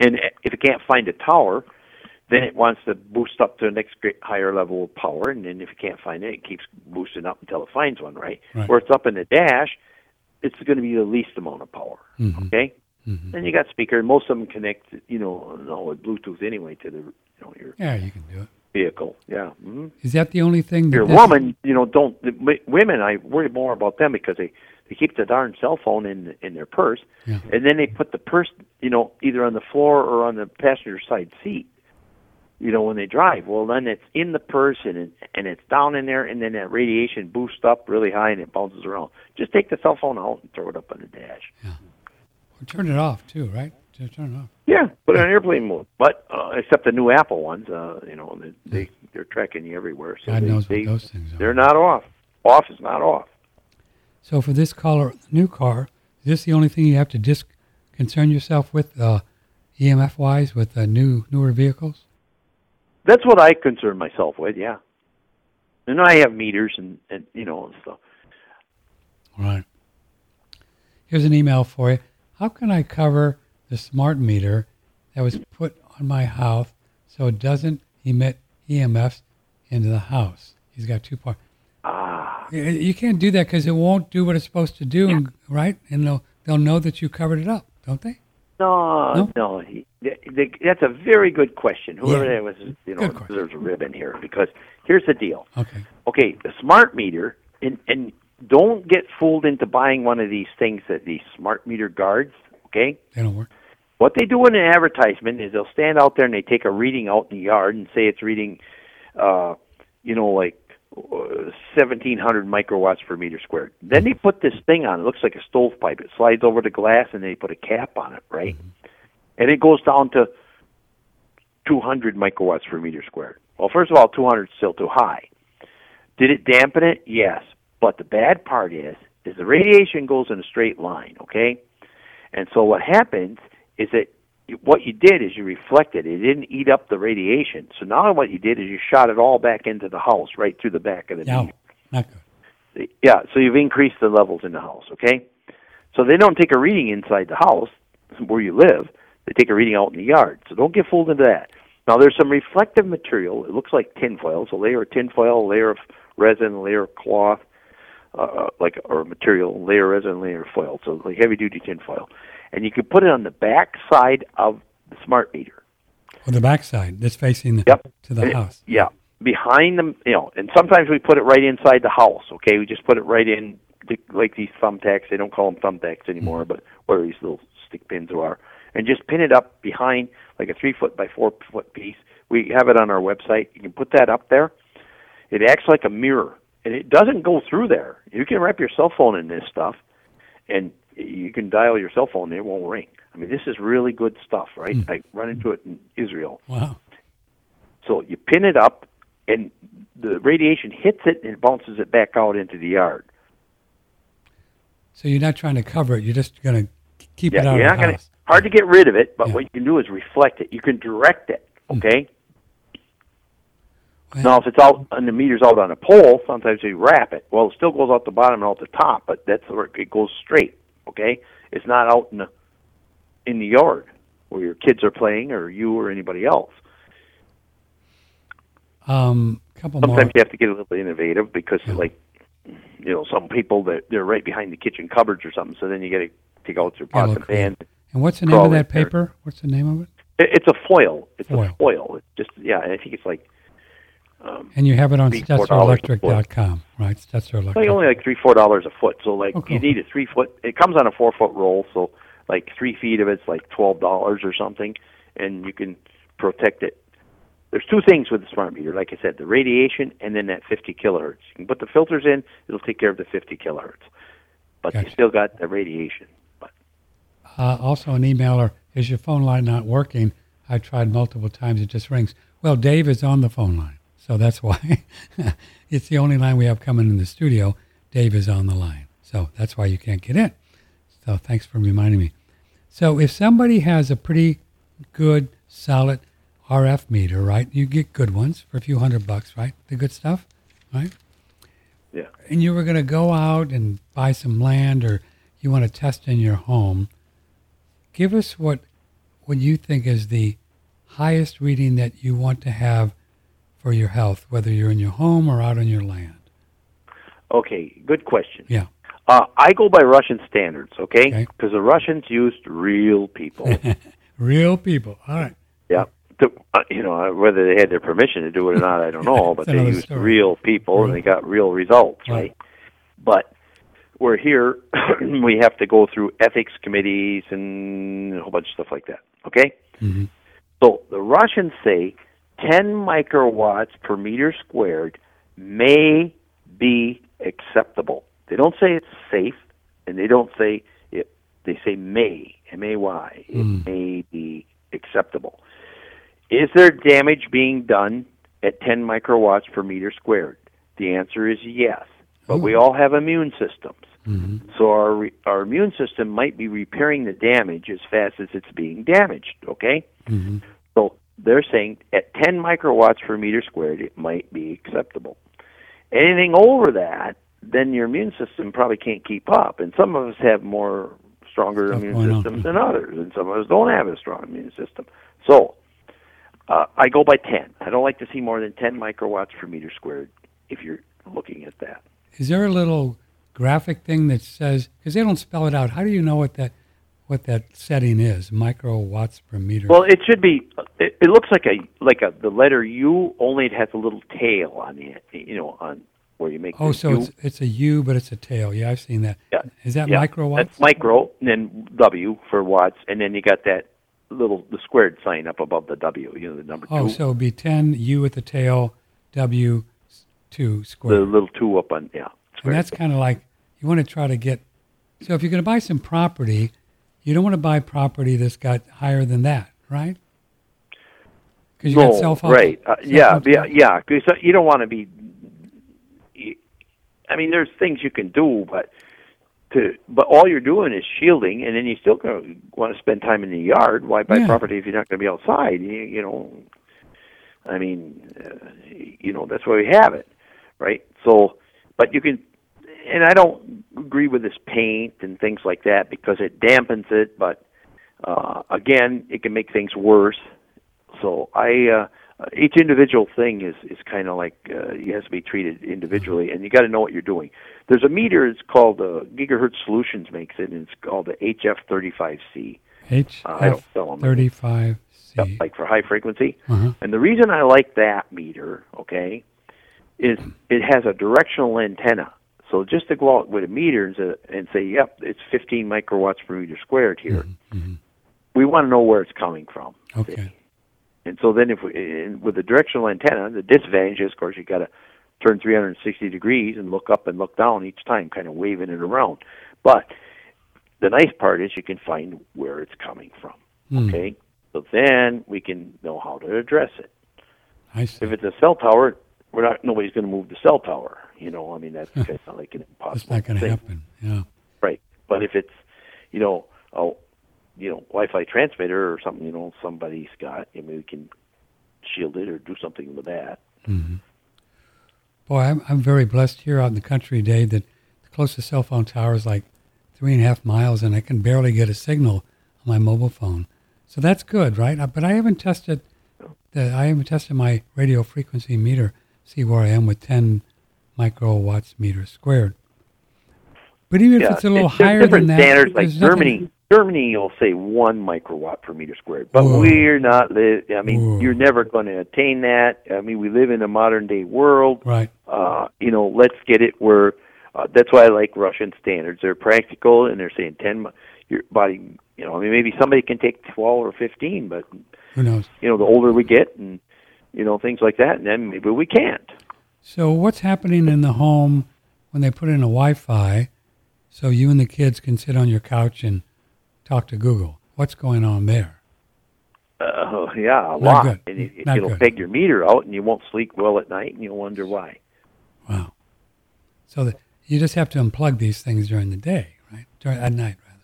S2: and if it can't find a tower, then it wants to boost up to the next great higher level of power, and then if it can't find it, it keeps boosting up until it finds one, right?
S1: Right.
S2: Where it's up in the dash, it's going to be the least amount of power,
S1: Mhm.
S2: okay?
S1: hmm
S2: Then you got speaker, and most of them connect, you know, no, with Bluetooth anyway to the, you know, your
S1: Yeah, you can do it.
S2: vehicle. Yeah. hmm
S1: Is that the only thing? That
S2: Your woman, you know, don't the, w- women. I worry more about them because they they keep the darn cell phone in in their purse,
S1: Yeah.
S2: and then they put the purse, you know, either on the floor or on the passenger side seat. You know, when they drive, well, then it's in the purse and it, and it's down in there, and then that radiation boosts up really high and it bounces around. Just take the cell phone out and throw it up on the dash. Yeah.
S1: Or turn it off too, right? Just turn it off.
S2: Yeah, put it on airplane mode. But uh, except the new Apple ones, uh, you know, they, they they're tracking you everywhere. So
S1: God
S2: they,
S1: knows
S2: they,
S1: what those things are.
S2: They're not off. Off is not off.
S1: So for this color, new car, is this the only thing you have to dis- concern yourself with, uh, EMF wise, with uh, new newer vehicles?
S2: That's what I concern myself with. Yeah, and I have meters and and you know and stuff.
S1: All right. Here's an email for you. How can I cover the smart meter that was put on my house so it doesn't emit EMFs into the house? He's got two parts.
S2: Ah,
S1: You- can't do that because it won't do what it's supposed to do, and, right? And they'll they'll know that you covered it up, don't they?
S2: No,
S1: No?
S2: no. He, th- th- that's a very good question. Whoever
S1: Yeah.
S2: that was, you know, deserves a ribbon here because here's the deal.
S1: Okay.
S2: Okay, the smart meter, and and don't get fooled into buying one of these things that these smart meter guards. Okay,
S1: They don't work.
S2: What they do in an advertisement is they'll stand out there and they take a reading out in the yard and say it's reading, uh, you know, like 1700 microwatts per meter squared. Then they put this thing on. It looks like a stovepipe. It slides over the glass and they put a cap on it, right? Mm-hmm. And it goes down to 200 microwatts per meter squared. Well, first of all, 200 is still too high. Did it dampen it? Yes. But the bad part is, is the radiation goes in a straight line, okay? And so what happens is that you- what you did is you reflected. It didn't eat up the radiation. So now what you did is you shot it all back into the house, right through the back of the
S1: No, not good.
S2: Yeah, so you've increased the levels in the house, okay? So they don't take a reading inside the house where you live. They take a reading out in the yard. So don't get fooled into that. Now there's some reflective material. It looks like tinfoil. So a layer of tinfoil, a layer of resin, a layer of cloth, uh, like or material, layer of resin, layer of foil. So like heavy duty tinfoil, and you can put it on the back side of the smart meter.
S1: On the back side, that's facing the,
S2: Yep.
S1: to the
S2: And it-
S1: house.
S2: Yeah, behind them, you know. And sometimes we put it right inside the house. Okay, we just put it right in, the, like these thumbtacks. They don't call them thumbtacks anymore, mm-hmm. but where these little stick pins are, and just pin it up behind like a three foot by four foot piece. We have it on our website. You can put that up there. It acts like a mirror, and it doesn't go through there. You can wrap your cell phone in this stuff, and you can dial your cell phone. and It won't ring. I mean, this is really good stuff, right? Hmm. I run into it in Israel.
S1: Wow.
S2: So you pin it up, and the radiation hits it and it bounces it back out into the yard.
S1: So you're not trying to cover it. You're just going to keep
S2: Yeah,
S1: it out
S2: you're not going to hard to get rid of it, but
S1: Yeah.
S2: what you can do is reflect it. You can direct it. Hmm. Okay.
S1: Well,
S2: Now, if it's out and the meter's out on a pole, sometimes you wrap it. Well, it still goes out the bottom and out the top, but that's where it goes straight. Okay, it's not out in the in the yard where your kids are playing or you or anybody else.
S1: Um, couple
S2: Sometimes
S1: more.
S2: you have to get a little innovative because, like, you know, some people that they're right behind the kitchen cupboards or something. So then you got to take out your
S1: Yeah,
S2: pots and pans.
S1: And what's the name of that paper? What's the name of it?
S2: It, it's a foil. It's
S1: Foil.
S2: a foil. It's just yeah. I think it's like um,
S1: And you have it on
S2: Be $4 a foot.
S1: StetzerElectric.com, right? Stetzer
S2: like only like three four dollars a foot. So like
S1: Oh, cool.
S2: you need a three foot. It comes on a four foot roll. So like three feet of it's like twelve dollars or something, and you can protect it. There's two things with the smart meter, like I said, the radiation and then that 50 kilohertz. You can put the filters in; it'll take care of the 50 kilohertz, but you still got the radiation. But
S1: Uh, also, an emailer, is your phone line not working? I tried multiple times, it just rings. Well, Dave is on the phone line, so that's why. it's the only line we have coming in the studio. Dave is on the line, so that's why you can't get in. So thanks for reminding me. So if somebody has a pretty good, solid RF meter, right? You get good ones for a few hundred bucks, right? The good stuff, right?
S2: Yeah.
S1: And you were going to go out and buy some land or you want to test in your home. Give us what what you think is the highest reading that you want to have for your health, whether you're in your home or out on your land.
S2: Okay, good question.
S1: Yeah.
S2: Uh, I go by Russian standards, okay?
S1: Okay.
S2: Because the Russians used real people.
S1: Real people. All right.
S2: yeah. To, uh, you know, uh, whether they had their permission to do it or not, I don't know. But they used
S1: story.
S2: real people and they got real results,
S1: Right.
S2: right? But we're here. we have to go through ethics committees and a whole bunch of stuff like that. Okay.
S1: Mhm.
S2: So the Russians say 10 microwatts per meter squared may be acceptable. They don't say it's safe, and they don't say it. They say may, M A Y. It
S1: Mm.
S2: may be acceptable. Is there damage being done at 10 microwatts per meter squared? The answer is yes. But we all have immune systems.
S1: Mhm.
S2: So our re- our immune system might be repairing the damage as fast as it's being damaged. Okay,
S1: Mhm.
S2: They're saying at 10 microwatts per meter squared, it might be acceptable. Anything over that, then your immune system probably can't keep up. And some of us have more stronger
S1: Stuff
S2: immune systems than others, and some of us don't have a strong immune system. So uh, I go by 10. I don't like to see more than 10 microwatts per meter squared if you're looking at that.
S1: Is there a little graphic thing that says because they don't spell it out? How do you know what that what that setting is? micro watts per meter.
S2: Well, it should be. It, it looks like a like a the letter U, only it has a little tail on the you know on where you make.
S1: oh, so
S2: U.
S1: it's it's a U, but it's a tail. Yeah, I've seen that.
S2: Yeah.
S1: Is that
S2: yeah,
S1: microwatts?
S2: That's micro, and then W for watts, and then you got that little the squared sign up above the W. You know the number
S1: oh,
S2: two,
S1: so it'd be ten U at the tail, W two
S2: squared.
S1: the
S2: little two up on yeah.
S1: and
S2: Squared.
S1: that's kind of like you want to try to get. So if you're going to buy some property, you don't want to buy property that's got higher than that, right? Because you
S2: no,
S1: got cell phone.
S2: right? Uh, yeah, yeah, yeah. Because you don't want to be. you- I mean, there's things you can do, but to but all you're doing is shielding, and then you still gonna want to spend time in the yard. Why buy
S1: Yeah.
S2: property if you're not going to be outside? You, you know, I mean, uh, you know that's why we have it, right? So, but you can, and I don't agree with this paint and things like that because it dampens it, but uh, again, it can make things worse. So I, uh, each individual thing is is kind of like uh, it has to be treated individually, and you got to know what you're doing. There's a meter. It's called uh, Gigahertz Solutions makes it, and it's called the HF35C. Uh, I don't sell 'em.
S1: HF thirty five
S2: Yep,
S1: C.
S2: like for high frequency.
S1: Uh-huh.
S2: And the reason I like that meter, okay, is it has a directional antenna. So just to go out with a meter and say, and say yep, it's 15 microwatts per meter squared here.
S1: Mhm.
S2: We want to know where it's coming from.
S1: Okay.
S2: And so then, if we, with the directional antenna, the disadvantage is, of course, you got to turn 360 degrees and look up and look down each time, kind of waving it around. But the nice part is you can find where it's coming from.
S1: Hmm.
S2: Okay, so then we can know how to address it.
S1: I see.
S2: If it's a cell tower, we're not. Nobody's going to move the cell tower. You know, I mean that's of like an impossible
S1: That's not going to happen. Yeah.
S2: Right. But if it's, you know, a, you know, Wi-Fi transmitter or something, you know, somebody's got, I mean, we can shield it or do something with that.
S1: hmm Boy, I'm, I'm very blessed here out in the country, Dave, that the closest cell phone tower is like three and a half miles, and I can barely get a signal on my mobile phone. So that's good, right? Uh, But I haven't tested the, I haven't tested my radio frequency meter, see where I am with 10 microwatts meter squared. But even if it's a little
S2: it- there's
S1: higher than that,
S2: standards. Like
S1: there's nothing-
S2: Germany, Germany will say one microwatt per meter squared, but
S1: Whoa.
S2: we're not. Li- I mean,
S1: Whoa.
S2: you're never going to attain that. I mean, we live in a modern day world.
S1: Right.
S2: uh, you know, let's get it where. Uh, that's why I like Russian standards. They're practical, and they're saying ten. Your body, you know, I mean, maybe somebody can take twelve or fifteen, but
S1: Who knows?
S2: you know, the older we get, and you know, things like that, and then maybe we can't.
S1: So what's happening in the home when they put in a Wi-Fi, so you and the kids can sit on your couch and talk to Google? What's going on there?
S2: Uh, yeah, a
S1: Not
S2: lot,
S1: good.
S2: and it,
S1: Not
S2: it'll
S1: good.
S2: peg your meter out, and you won't sleep well at night, and you'll wonder why.
S1: Wow. So that you just have to unplug these things during the day, right? During at night rather.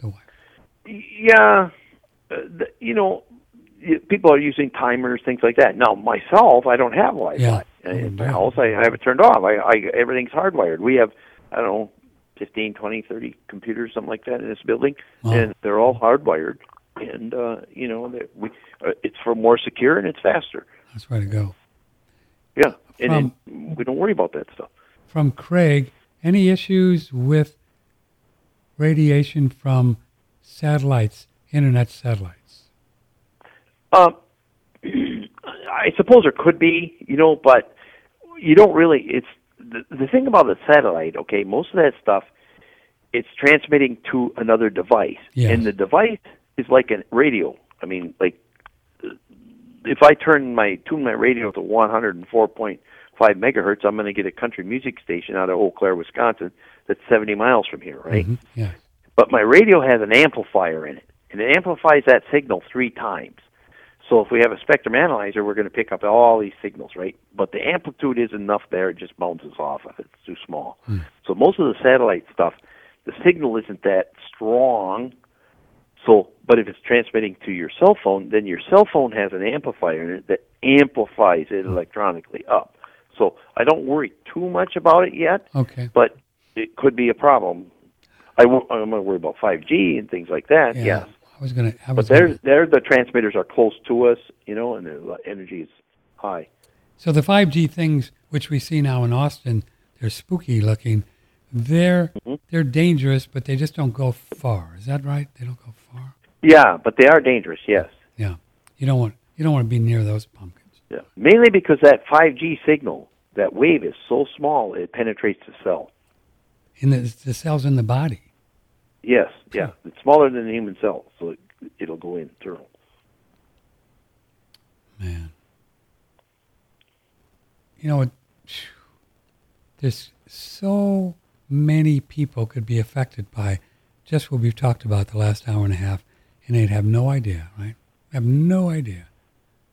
S1: The Wi-
S2: Yeah, uh, the, you know, people are using timers, things like that. Now, myself, I don't have Wi-Fi
S1: Yeah.
S2: in my house. I, I have it turned off. I, I everything's hardwired. We have, I don't know, fifteen, twenty, thirty computers, something like that, in this building,
S1: Wow.
S2: and they're all hardwired. And uh, you know, that we, uh, it's for more secure and it's faster.
S1: That's where to go.
S2: Yeah, and
S1: From-
S2: it, we don't worry about that stuff.
S1: From Craig, any issues with radiation from satellites, internet satellites?
S2: Um, I suppose there could be, you know, but you don't really. It's the the thing about the satellite. Okay, most of that stuff, it's transmitting to another device,
S1: Yes.
S2: and the device is like a radio. I mean, like if I turn my tune my radio to 104.5 megahertz, I'm going to get a country music station out of Eau Claire, Wisconsin, that's 70 miles from here, right?
S1: Mhm. Yes.
S2: But my radio has an amplifier in it, and it amplifies that signal three times. So if we have a spectrum analyzer, we're going to pick up all these signals, right? But the amplitude is enough there; it just bounces off of it. It's too small. Hmm. So most of the satellite stuff, the signal isn't that strong. So, but if it's transmitting to your cell phone, then your cell phone has an amplifier in it that amplifies it hmm. electronically up. So I don't worry too much about it yet
S1: Okay.
S2: but it could be a problem. I won't, I'm going to worry about 5G and things like that.
S1: Yeah.
S2: Yes,
S1: I was gonna. I
S2: but there,
S1: gonna,
S2: there, the transmitters are close to us, you know, and the energy is high.
S1: so the 5G things which we see now in Austin, they're spooky looking. They're
S2: Mm-hmm.
S1: they're dangerous, but they just don't go far. Is that right? They don't go far.
S2: Yeah, but they are dangerous. Yes,
S1: Yeah. You don't want you don't want to be near those pumpkins.
S2: yeah. Mainly because that 5G signal, that wave is so small it penetrates the cell.
S1: In the the cells in the body.
S2: Yes, yeah, it's smaller than a human cell, so it, it'll go internal.
S1: Man. You know, it, there's so many people could be affected by just what we've talked about the last hour and a half, and they'd have no idea, right? Have no idea.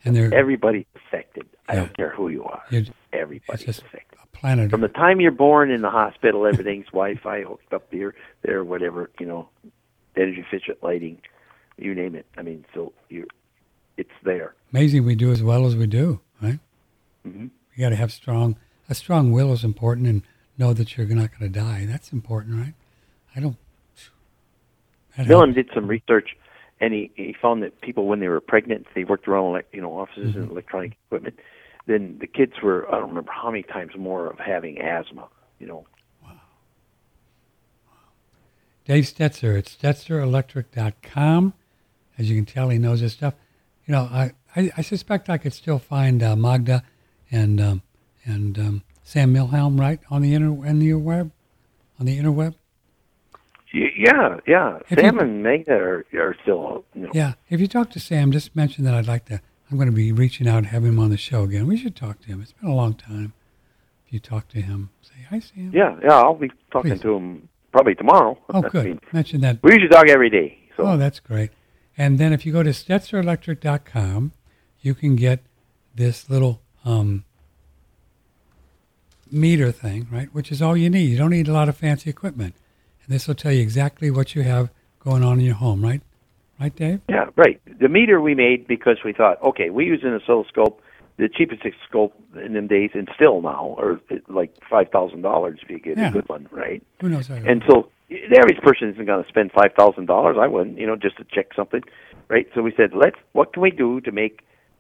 S1: And they're
S2: Everybody's affected. I don't care who you are.
S1: You're-
S2: Everybody's
S1: it's a planet.
S2: From the time you're born in the hospital, everything's Wi-Fi hooked up here, there, whatever you know, energy efficient lighting, you name it. I mean, so you, it's there.
S1: amazing we do as well as we do, right?
S2: Mhm.
S1: You got to have strong. A strong will is important, and know that you're not going to die. That's important, right? I don't.
S2: Dylan did some research, and he he found that people when they were pregnant, they worked around like you know offices and electronic equipment. Then the kids were I don't remember how many times more of having asthma. You know,
S1: Dave Stetzer. It's StetzerElectric.com. As you can tell, he knows his stuff. You know, I, I, I suspect I could still find uh, Magda and um, and um, Sam Milham right on the inter on the web, on the interweb.
S2: Yeah, yeah.
S1: If
S2: Sam
S1: you-
S2: and Magda are are still you know.
S1: Yeah, if you talk to Sam, just mention that I'd like to. I'm going to be reaching out and have him on the show again. We should talk to him. It's been a long time. If you talk to him, say hi, Sam.
S2: Yeah, yeah. I'll be talking
S1: Please.
S2: to him probably tomorrow.
S1: Oh,
S2: I
S1: good.
S2: mean,
S1: Mention that
S2: we usually talk every day. So
S1: Oh, that's great. And then if you go to StetzerElectric.com, you can get this little um, meter thing, right? Which is all you need. You don't need a lot of fancy equipment. And this will tell you exactly what you have going on in your home, right? Right, Dave?
S2: Yeah, right. The meter we made because we thought, okay, we use an oscilloscope, the cheapest oscilloscope in them days, and still now, or like five thousand dollars if you get
S1: Yeah.
S2: a good one, right?
S1: Who knows?
S2: And so the average person isn't going to spend five thousand dollars. I wouldn't, you know, just to check something, right? So we said, let's. What can we do to make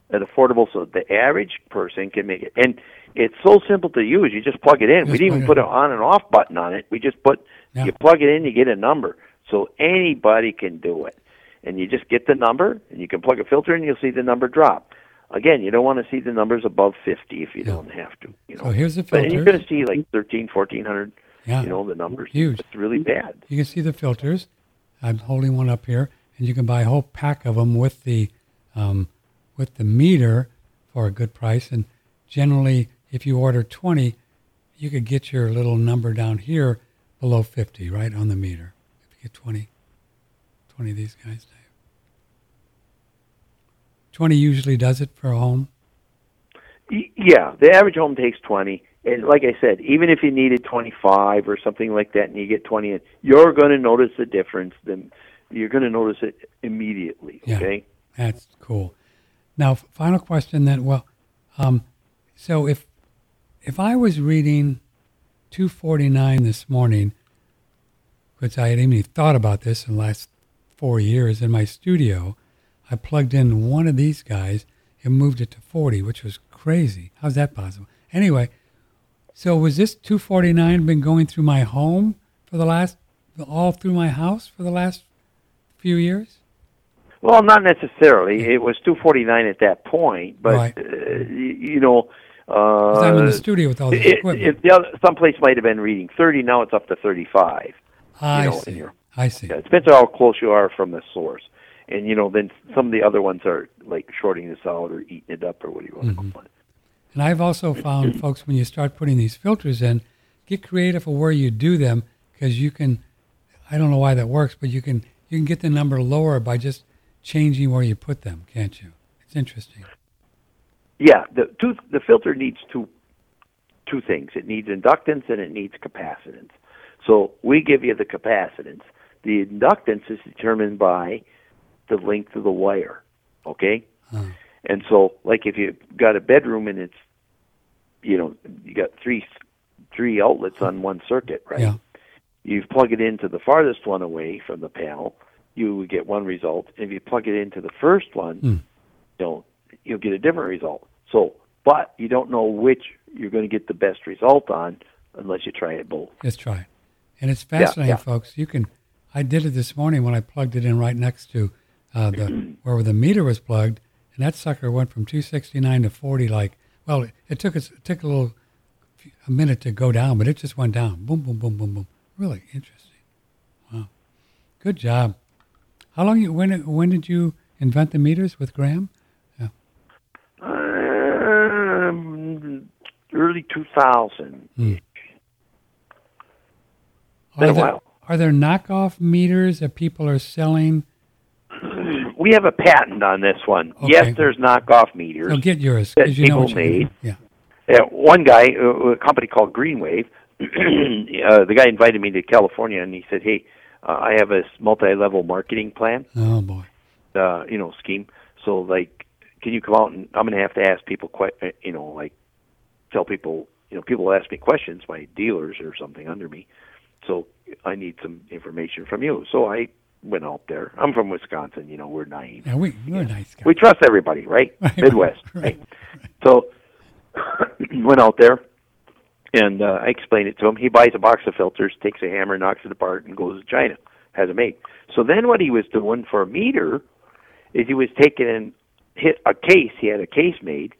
S2: it affordable so the average person can make it? And it's so simple to use. You just plug it in. we didn't even put an on and off button on it. We just put
S1: Yeah.
S2: you plug it in, you get a number. So anybody can do it. And you just get the number, and you can plug a filter, and you'll see the number drop. Again, you don't want to see the numbers above 50 if you don't have to. You know,
S1: So here's the
S2: but and you're going to see like 13, 1400,
S1: Yeah.
S2: you know, the numbers.
S1: Huge.
S2: It's really bad.
S1: You can see the filters. I'm holding one up here, and you can buy a whole pack of them with the um, with the meter for a good price. And generally, if you order 20, you could get your little number down here below 50, right on the meter. If you get 20, 20 of these guys, Dave. 20 usually does it for a home.
S2: Yeah, the average home takes 20. And like I said, even if you needed 25 or something like that and you get 20 in, you're going to notice the difference. Then you're going to notice it immediately.
S1: Yeah.
S2: Okay.
S1: That's cool. Now, final question then. Well, um, so if if I was reading 249 this morning, which I hadn't even thought about this in the last four years in my studio, I plugged in one of these guys and moved it to 40, which was crazy. How's that possible? Anyway, so was this 249 been going through my home for the last, all through my house for the last few years?
S2: Well, not necessarily. It was 249 at that point, but
S1: Right.
S2: uh, you know,
S1: 'Cause I'm in
S2: uh,
S1: the studio with all this
S2: it,
S1: equipment.
S2: it, the other, someplace might have been reading 30. Now it's up to 35.
S1: I
S2: know, in
S1: see. I see.
S2: Yeah, it depends on how close you are from the source. And you know, then some of the other ones are like shorting this out or eating it up or what do you want
S1: Mm-hmm.
S2: to call it.
S1: And I've also found, folks, when you start putting these filters in, get creative of where you do them because you can. I don't know why that works, but you can you can get the number lower by just changing where you put them, can't you? It's interesting.
S2: Yeah, the two, the filter needs two two things. It needs inductance and it needs capacitance. So we give you the capacitance. The inductance is determined by the length of the wire. Okay?
S1: Huh.
S2: And so like if you got a bedroom and it's you know, you got three three outlets on one circuit, right?
S1: Yeah.
S2: You plug it into the farthest one away from the panel, you would get one result. If you plug it into the first one,
S1: Hmm.
S2: you know, you'll get a different result. So, but you don't know which you're going to get the best result on unless you try it both.
S1: Let's try it. And it's fascinating,
S2: yeah.
S1: folks. You can. I did it this morning when I plugged it in right next to uh, the where the meter was plugged, and that sucker went from 269 to 40. Like, well, it, it took it took a little a minute to go down, but it just went down. Boom, boom, boom, boom, boom. Really interesting. Wow, good job. How long you when when did you invent the meters with Graham?
S2: Um, early 2000.
S1: Hmm.
S2: Been
S1: Are there,
S2: while.
S1: are there knockoff meters that people are selling?
S2: We have a patent on this one.
S1: Okay.
S2: Yes, there's knockoff meters.
S1: Oh, get yours
S2: That
S1: you
S2: people made.
S1: Yeah.
S2: Yeah, one guy, uh, a company called Greenwave, uh, the guy invited me to California, and he said, "Hey, uh, I have a multi-level marketing plan,
S1: Oh boy.
S2: uh, you know, scheme. So, like, can you come out and I'm going to have to ask people, que- uh, you know, like, tell people, you know, people ask me questions, my dealers or something under me. So, I need some information from you. So I went out there. I'm from Wisconsin, you know, we're naive.
S1: Yeah, we you're a nice guy.
S2: We trust everybody, right?
S1: Right,
S2: Midwest,
S1: right,
S2: right? So went out there and uh, I explained it to him. He buys a box of filters, takes a hammer, knocks it apart, and goes to China, has it made. So then what he was doing for a meter is he was taking and hit a case. He had a case made.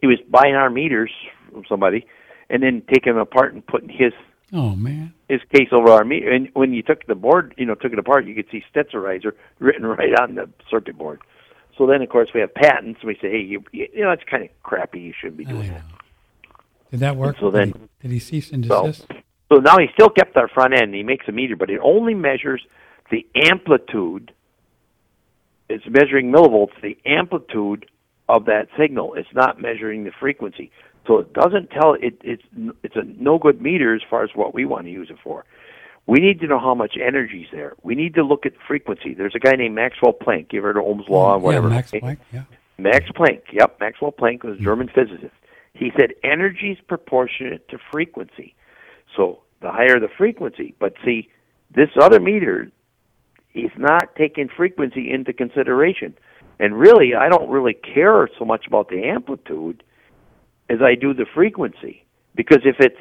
S2: He was buying our meters from somebody, and then taking them apart and putting his
S1: Oh man.
S2: his case over our meter. And when you took the board, you know, took it apart, you could see Stetzerizer written right on the circuit board. So then, of course, we have patents. We say, hey, you, you know, it's kind of crappy. You shouldn't be doing that.
S1: Did that work?
S2: so
S1: did,
S2: then-
S1: he, did he cease and
S2: So-
S1: desist?
S2: So now he still kept our front end. He makes a meter, but it only measures the amplitude. It's measuring millivolts, the amplitude of that signal. It's not measuring the frequency. So it doesn't tell it. It's it's a no good meter as far as what we want to use it for. We need to know how much energy's there. We need to look at frequency. There's a guy named Maxwell Planck. You ever heard of Ohm's law and mm, whatever?
S1: Yeah, Max? Planck. Yeah.
S2: Max Planck. Yep, Maxwell Planck was a German physicist. He said energy is proportionate to frequency. So the higher the frequency, but see, this other meter is not taking frequency into consideration. And really, I don't really care so much about the amplitude as I do the frequency. Because if it's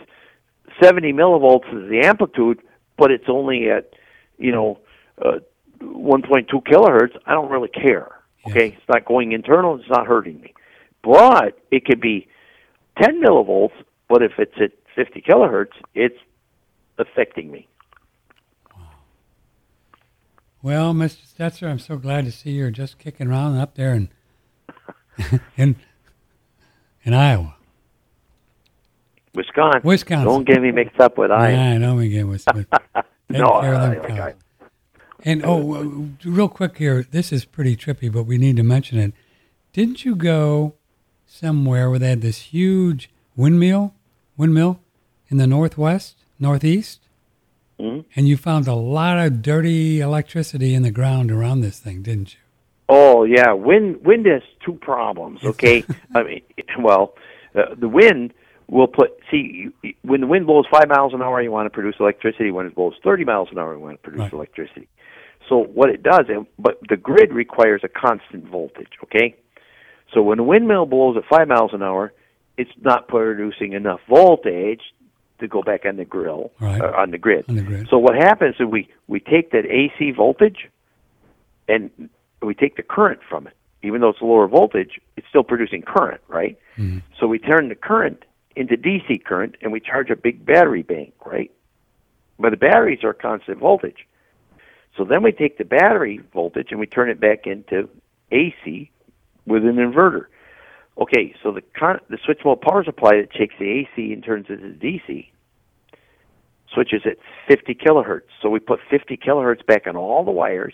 S2: 70 millivolts is the amplitude, but it's only at, you know, uh, 1.2 kilohertz, I don't really care. Okay, it's not going internal, it's not hurting me. But it could be 10 millivolts, but if it's at 50 kilohertz, it's affecting me.
S1: Well, Mr. Stetzer, I'm so glad to see you're just kicking around up there in in in Iowa,
S2: Wisconsin.
S1: Wisconsin.
S2: Don't get me mixed up with Iowa.
S1: Yeah, I know we get with taking
S2: No, I- I-
S1: And oh, real quick here, this is pretty trippy, but we need to mention it. Didn't you go somewhere where they had this huge windmill, windmill in the northwest, northeast?
S2: Mhm.
S1: And you found a lot of dirty electricity in the ground around this thing, didn't you?
S2: Oh yeah, wind wind has two problems. Okay, I mean, well, uh, the wind will put. See, when the wind blows five miles an hour, you want to produce electricity. When it blows thirty miles an hour, you want to produce
S1: Right.
S2: electricity. So what it does, and- but the grid requires a constant voltage. Okay, so when a windmill blows at five miles an hour, it's not producing enough voltage to go back on the grill
S1: Right.
S2: uh, on the grid.
S1: On the grid.
S2: So what happens is we we take that AC voltage and we take the current from it. Even though it's a lower voltage, it's still producing current, right?
S1: Mhm.
S2: So we turn the current into DC current and we charge a big battery bank, right? But the batteries are constant voltage. So then we take the battery voltage and we turn it back into AC with an inverter. Okay, so the con- the switch mode power supply that takes the AC and turns it into DC switches at 50 kilohertz. So we put 50 kilohertz back on all the wires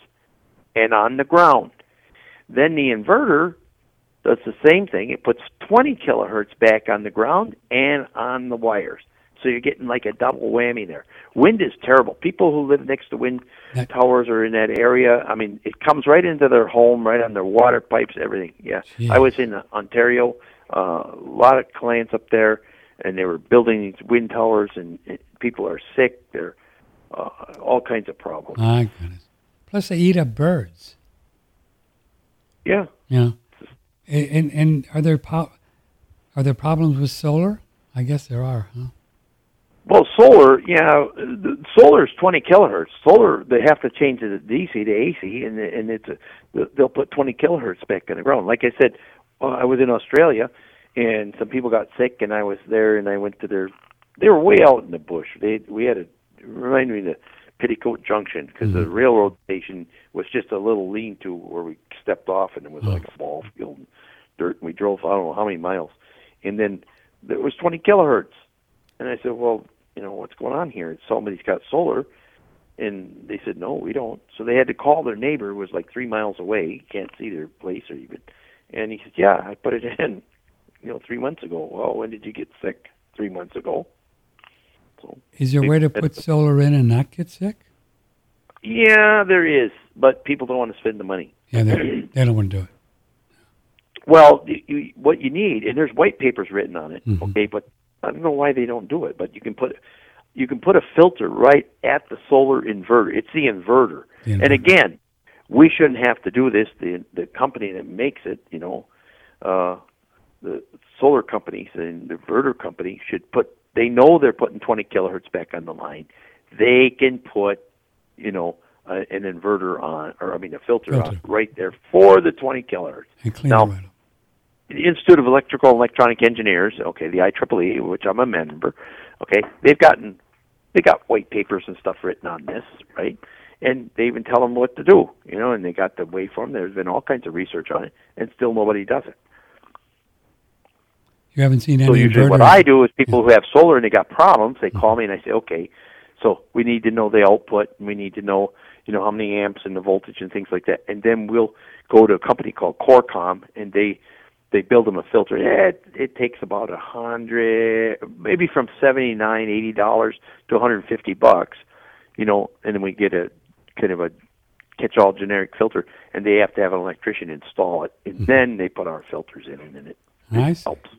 S2: and on the ground. Then the inverter does the same thing. It puts 20 kilohertz back on the ground and on the wires. So you're getting like a double whammy there. Wind is terrible. People who live next to wind towers or in that area, I mean, it comes right into their home, right on their water pipes, everything. Yeah.
S1: Jeez.
S2: I was in Ontario, uh, a lot of clients up there, and they were building these wind towers, and, and people are sick. They're uh, all kinds of problems.
S1: My goodness. Plus, they eat up birds.
S2: Yeah.
S1: Know, and and, are there po- are there problems with solar? I guess there are. Huh?
S2: Well, solar, yeah, solar is 20 kilohertz. Solar, they have to change the DC to AC, and and it's a, they'll put 20 kilohertz back in the ground. Like I said, uh, I was in Australia, and some people got sick, and I was there, and I went to their. They were way out in the bush. They we had a remind me the Petticoat Junction because the mm-hmm. railroad station was just a little lean-to where we stepped off, and it was like a ball field, and dirt. And we drove I don't know how many miles, and then there was 20 kilohertz. And I said, well, you know, what's going on here? Somebody's got solar. And they said, no, we don't. So they had to call their neighbor, who was like three miles away. You can't see their place or even. And he said, yeah, I put it in, you know, three months ago. Well, when did you get sick? Three months ago. So,
S1: Is there a way to put solar in and not get sick?
S2: yeah, there is, but people don't want to spend the money.
S1: Yeah, they, they don't want to do it.
S2: Well, you, what you need, and there's white papers written on it.
S1: Mhm.
S2: Okay, but I don't know why they don't do it. But you can put you can put a filter right at the solar inverter. It's the inverter.
S1: The
S2: And again, we shouldn't have to do this. The the company that makes it, you know, uh, the solar companies and the inverter company should put. They know they're putting 20 kilohertz back on the line. They can put, you know, uh, an inverter on, or I mean, a filter,
S1: Filter.
S2: on right there for the 20 kilohertz. Now-
S1: right
S2: the Institute of Electrical and Electronic Engineers, okay, the IEEE, which I'm a member, okay, they've gotten they got white papers and stuff written on this, right? And they even tell them what to do, you know, and they got the waveform. There's been all kinds of research on it, and still nobody does it.
S1: You haven't seen any.
S2: So usually,
S1: inverters.
S2: what I do is people who have solar and they got problems, they mm-hmm. call me and I say, okay, so we need to know the output, and we need to know, you know, how many amps and the voltage and things like that, and then we'll go to a company called Corcom, and they they build them a filter. Yeah, it, it takes about a hundred, maybe from seventy nine, eighty dollars to one hundred and fifty bucks, you know, and then we get a kind of a catch-all generic filter, and they have to have an electrician install it, and mm-hmm. then they put our filters in, and then it, it
S1: Nice.
S2: helps.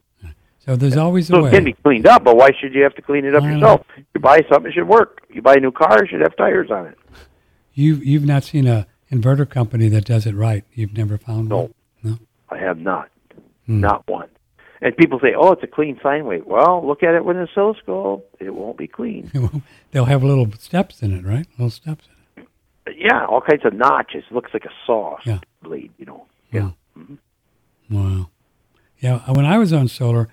S1: So there's always a
S2: So
S1: way.
S2: it can be cleaned up, but why should you have to clean it up yourself? You buy something, it should work. You buy a new car, it should have tires on it.
S1: You've you've not seen a inverter company that does it right. You've never found
S2: No.
S1: one. No.
S2: I have not,
S1: Hmm.
S2: not one. And people say, "Oh, it's a clean sine wave." Well, look at it with an oscilloscope; it won't be clean.
S1: They'll have little steps in it, right? Little steps. In it.
S2: yeah, all kinds of notches. Looks like a saw
S1: Yeah.
S2: blade, you know.
S1: Yeah. Wow. Yeah. When I was on solar,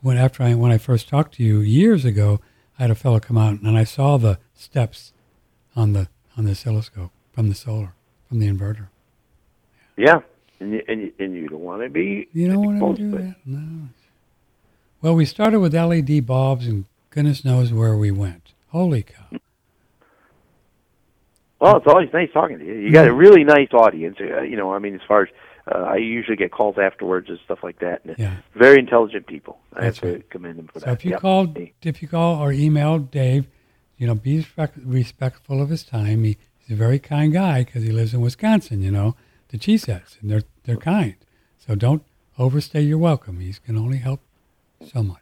S1: when after I when I first talked to you years ago, I had a fellow come out and I saw the steps on the on the oscilloscope from the solar from the inverter.
S2: Yeah, and you, and you, and you don't want to be.
S1: You don't want to do that. No. Well, we started with LED bulbs, and goodness knows where we went. Holy cow!
S2: Well, it's always nice talking to you. You got a really nice audience. Uh, you know, I mean, as far as uh, I usually get calls afterwards and stuff like that. And
S1: Yeah.
S2: very intelligent people. I
S1: That's
S2: have to
S1: right.
S2: commend them for
S1: So
S2: that.
S1: if you
S2: Yep.
S1: called, if you call or email Dave, you know, be respect, respectful of his time. He, he's a very kind guy because he lives in Wisconsin, you know, the Cheeseheads, and they're, they're kind. So don't overstay your welcome. He can only help so much.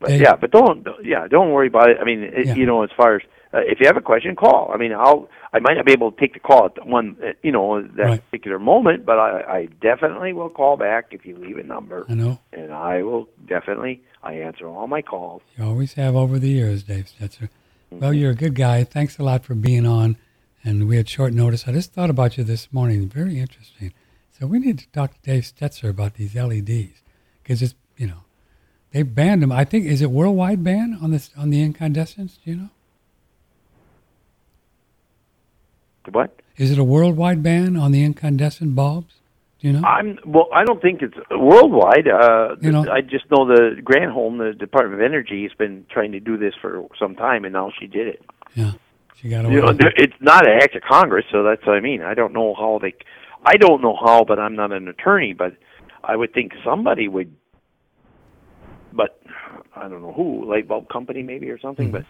S2: But yeah, but don't yeah, don't worry about it. I mean, it,
S1: Yeah.
S2: you know, as far as uh, if you have a question, call. I mean, I'll I might not be able to take the call at one uh, you know that
S1: Right.
S2: particular moment, but I, I definitely will call back if you leave a number,
S1: I know
S2: and I will definitely I answer all my calls.
S1: you always have over the years, Dave Stetzer. Well, you're a good guy. Thanks a lot for being on. And we had short notice. I just thought about you this morning. Very interesting. So we need to talk to Dave Stetzer about these LEDs because it's you know they banned them. I think is it worldwide ban on this on the incandescents? Do you know?
S2: What?
S1: Is it a worldwide ban on the incandescent bulbs? Do you know?
S2: I'm well. I don't think it's worldwide. Uh,
S1: You know-
S2: I just know the Granholm, the Department of Energy, has been trying to do this for some time, and now she did it.
S1: yeah, she got away.
S2: You know,
S1: it.
S2: it's not an act of Congress, so that's what I mean. I don't know how they. I don't know how, but I'm not an attorney. But I would think somebody would. But I don't know who, light bulb company maybe or something. But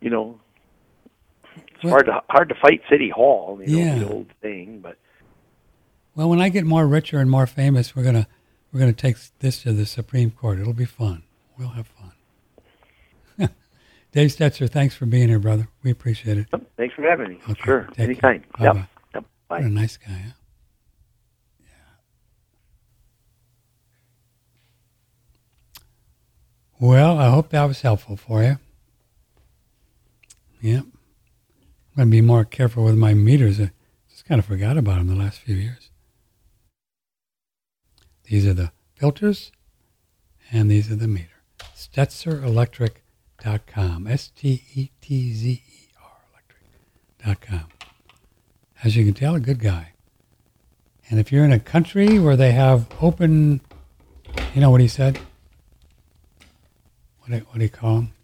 S2: you know, it's.
S1: Well-
S2: hard to hard to fight City Hall. You know,
S1: Yeah.
S2: the old thing. But
S1: Well, when I get more richer and more famous, we're gonna we're gonna take this to the Supreme Court. It'll be fun. We'll have fun. Dave Stetzer, thanks for being here, brother. We appreciate it.
S2: yep, thanks for having me.
S1: Okay,
S2: Sure, anytime.
S1: care.
S2: Yep.
S1: Bye-bye.
S2: Yep.
S1: What a nice guy, huh? Yeah. Well, I hope that was helpful for you. Yep. To be more careful with my meters. I just kind of forgot about them the last few years. These are the filters, and these are the meter. StetzerElectric.com. S-T-E-T-Z-E-R electric.com. As you can tell, a good guy. And if you're in a country where they have open, you know what he said? What do, what do you call them?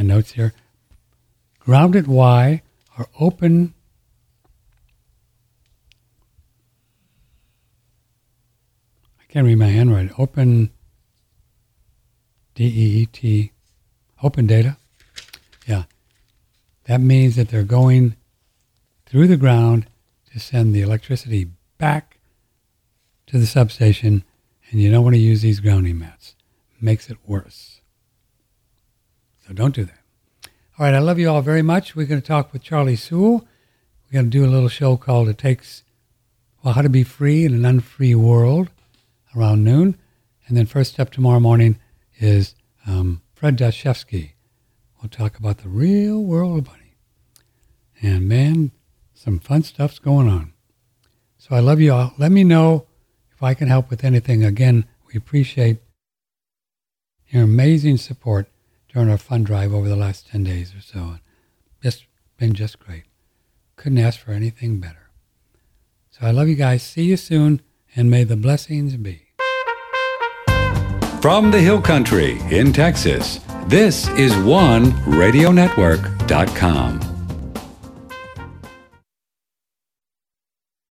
S1: My notes here. Grounded Y are open. I can't read my handwriting. Open. D E E T. Open delta. Yeah. That means that they're going through the ground to send the electricity back to the substation, and you don't want to use these grounding mats. Makes it worse. So don't do that. All right, I love you all very much. We're going to talk with Charlie Sewell. We're going to do a little show called It Takes, well, How to Be Free in an Unfree World around noon. And then first up tomorrow morning is um, Fred Dashevsky. We'll talk about the real world of money. And man, some fun stuff's going on. So I love you all. Let me know if I can help with anything. Again, we appreciate your amazing support during our fund drive over the last 10 days or so. Just been just great. Couldn't ask for anything better. So I love you guys. See you soon, and may the blessings be.
S3: From the Hill Country in Texas, this is OneRadioNetwork.com.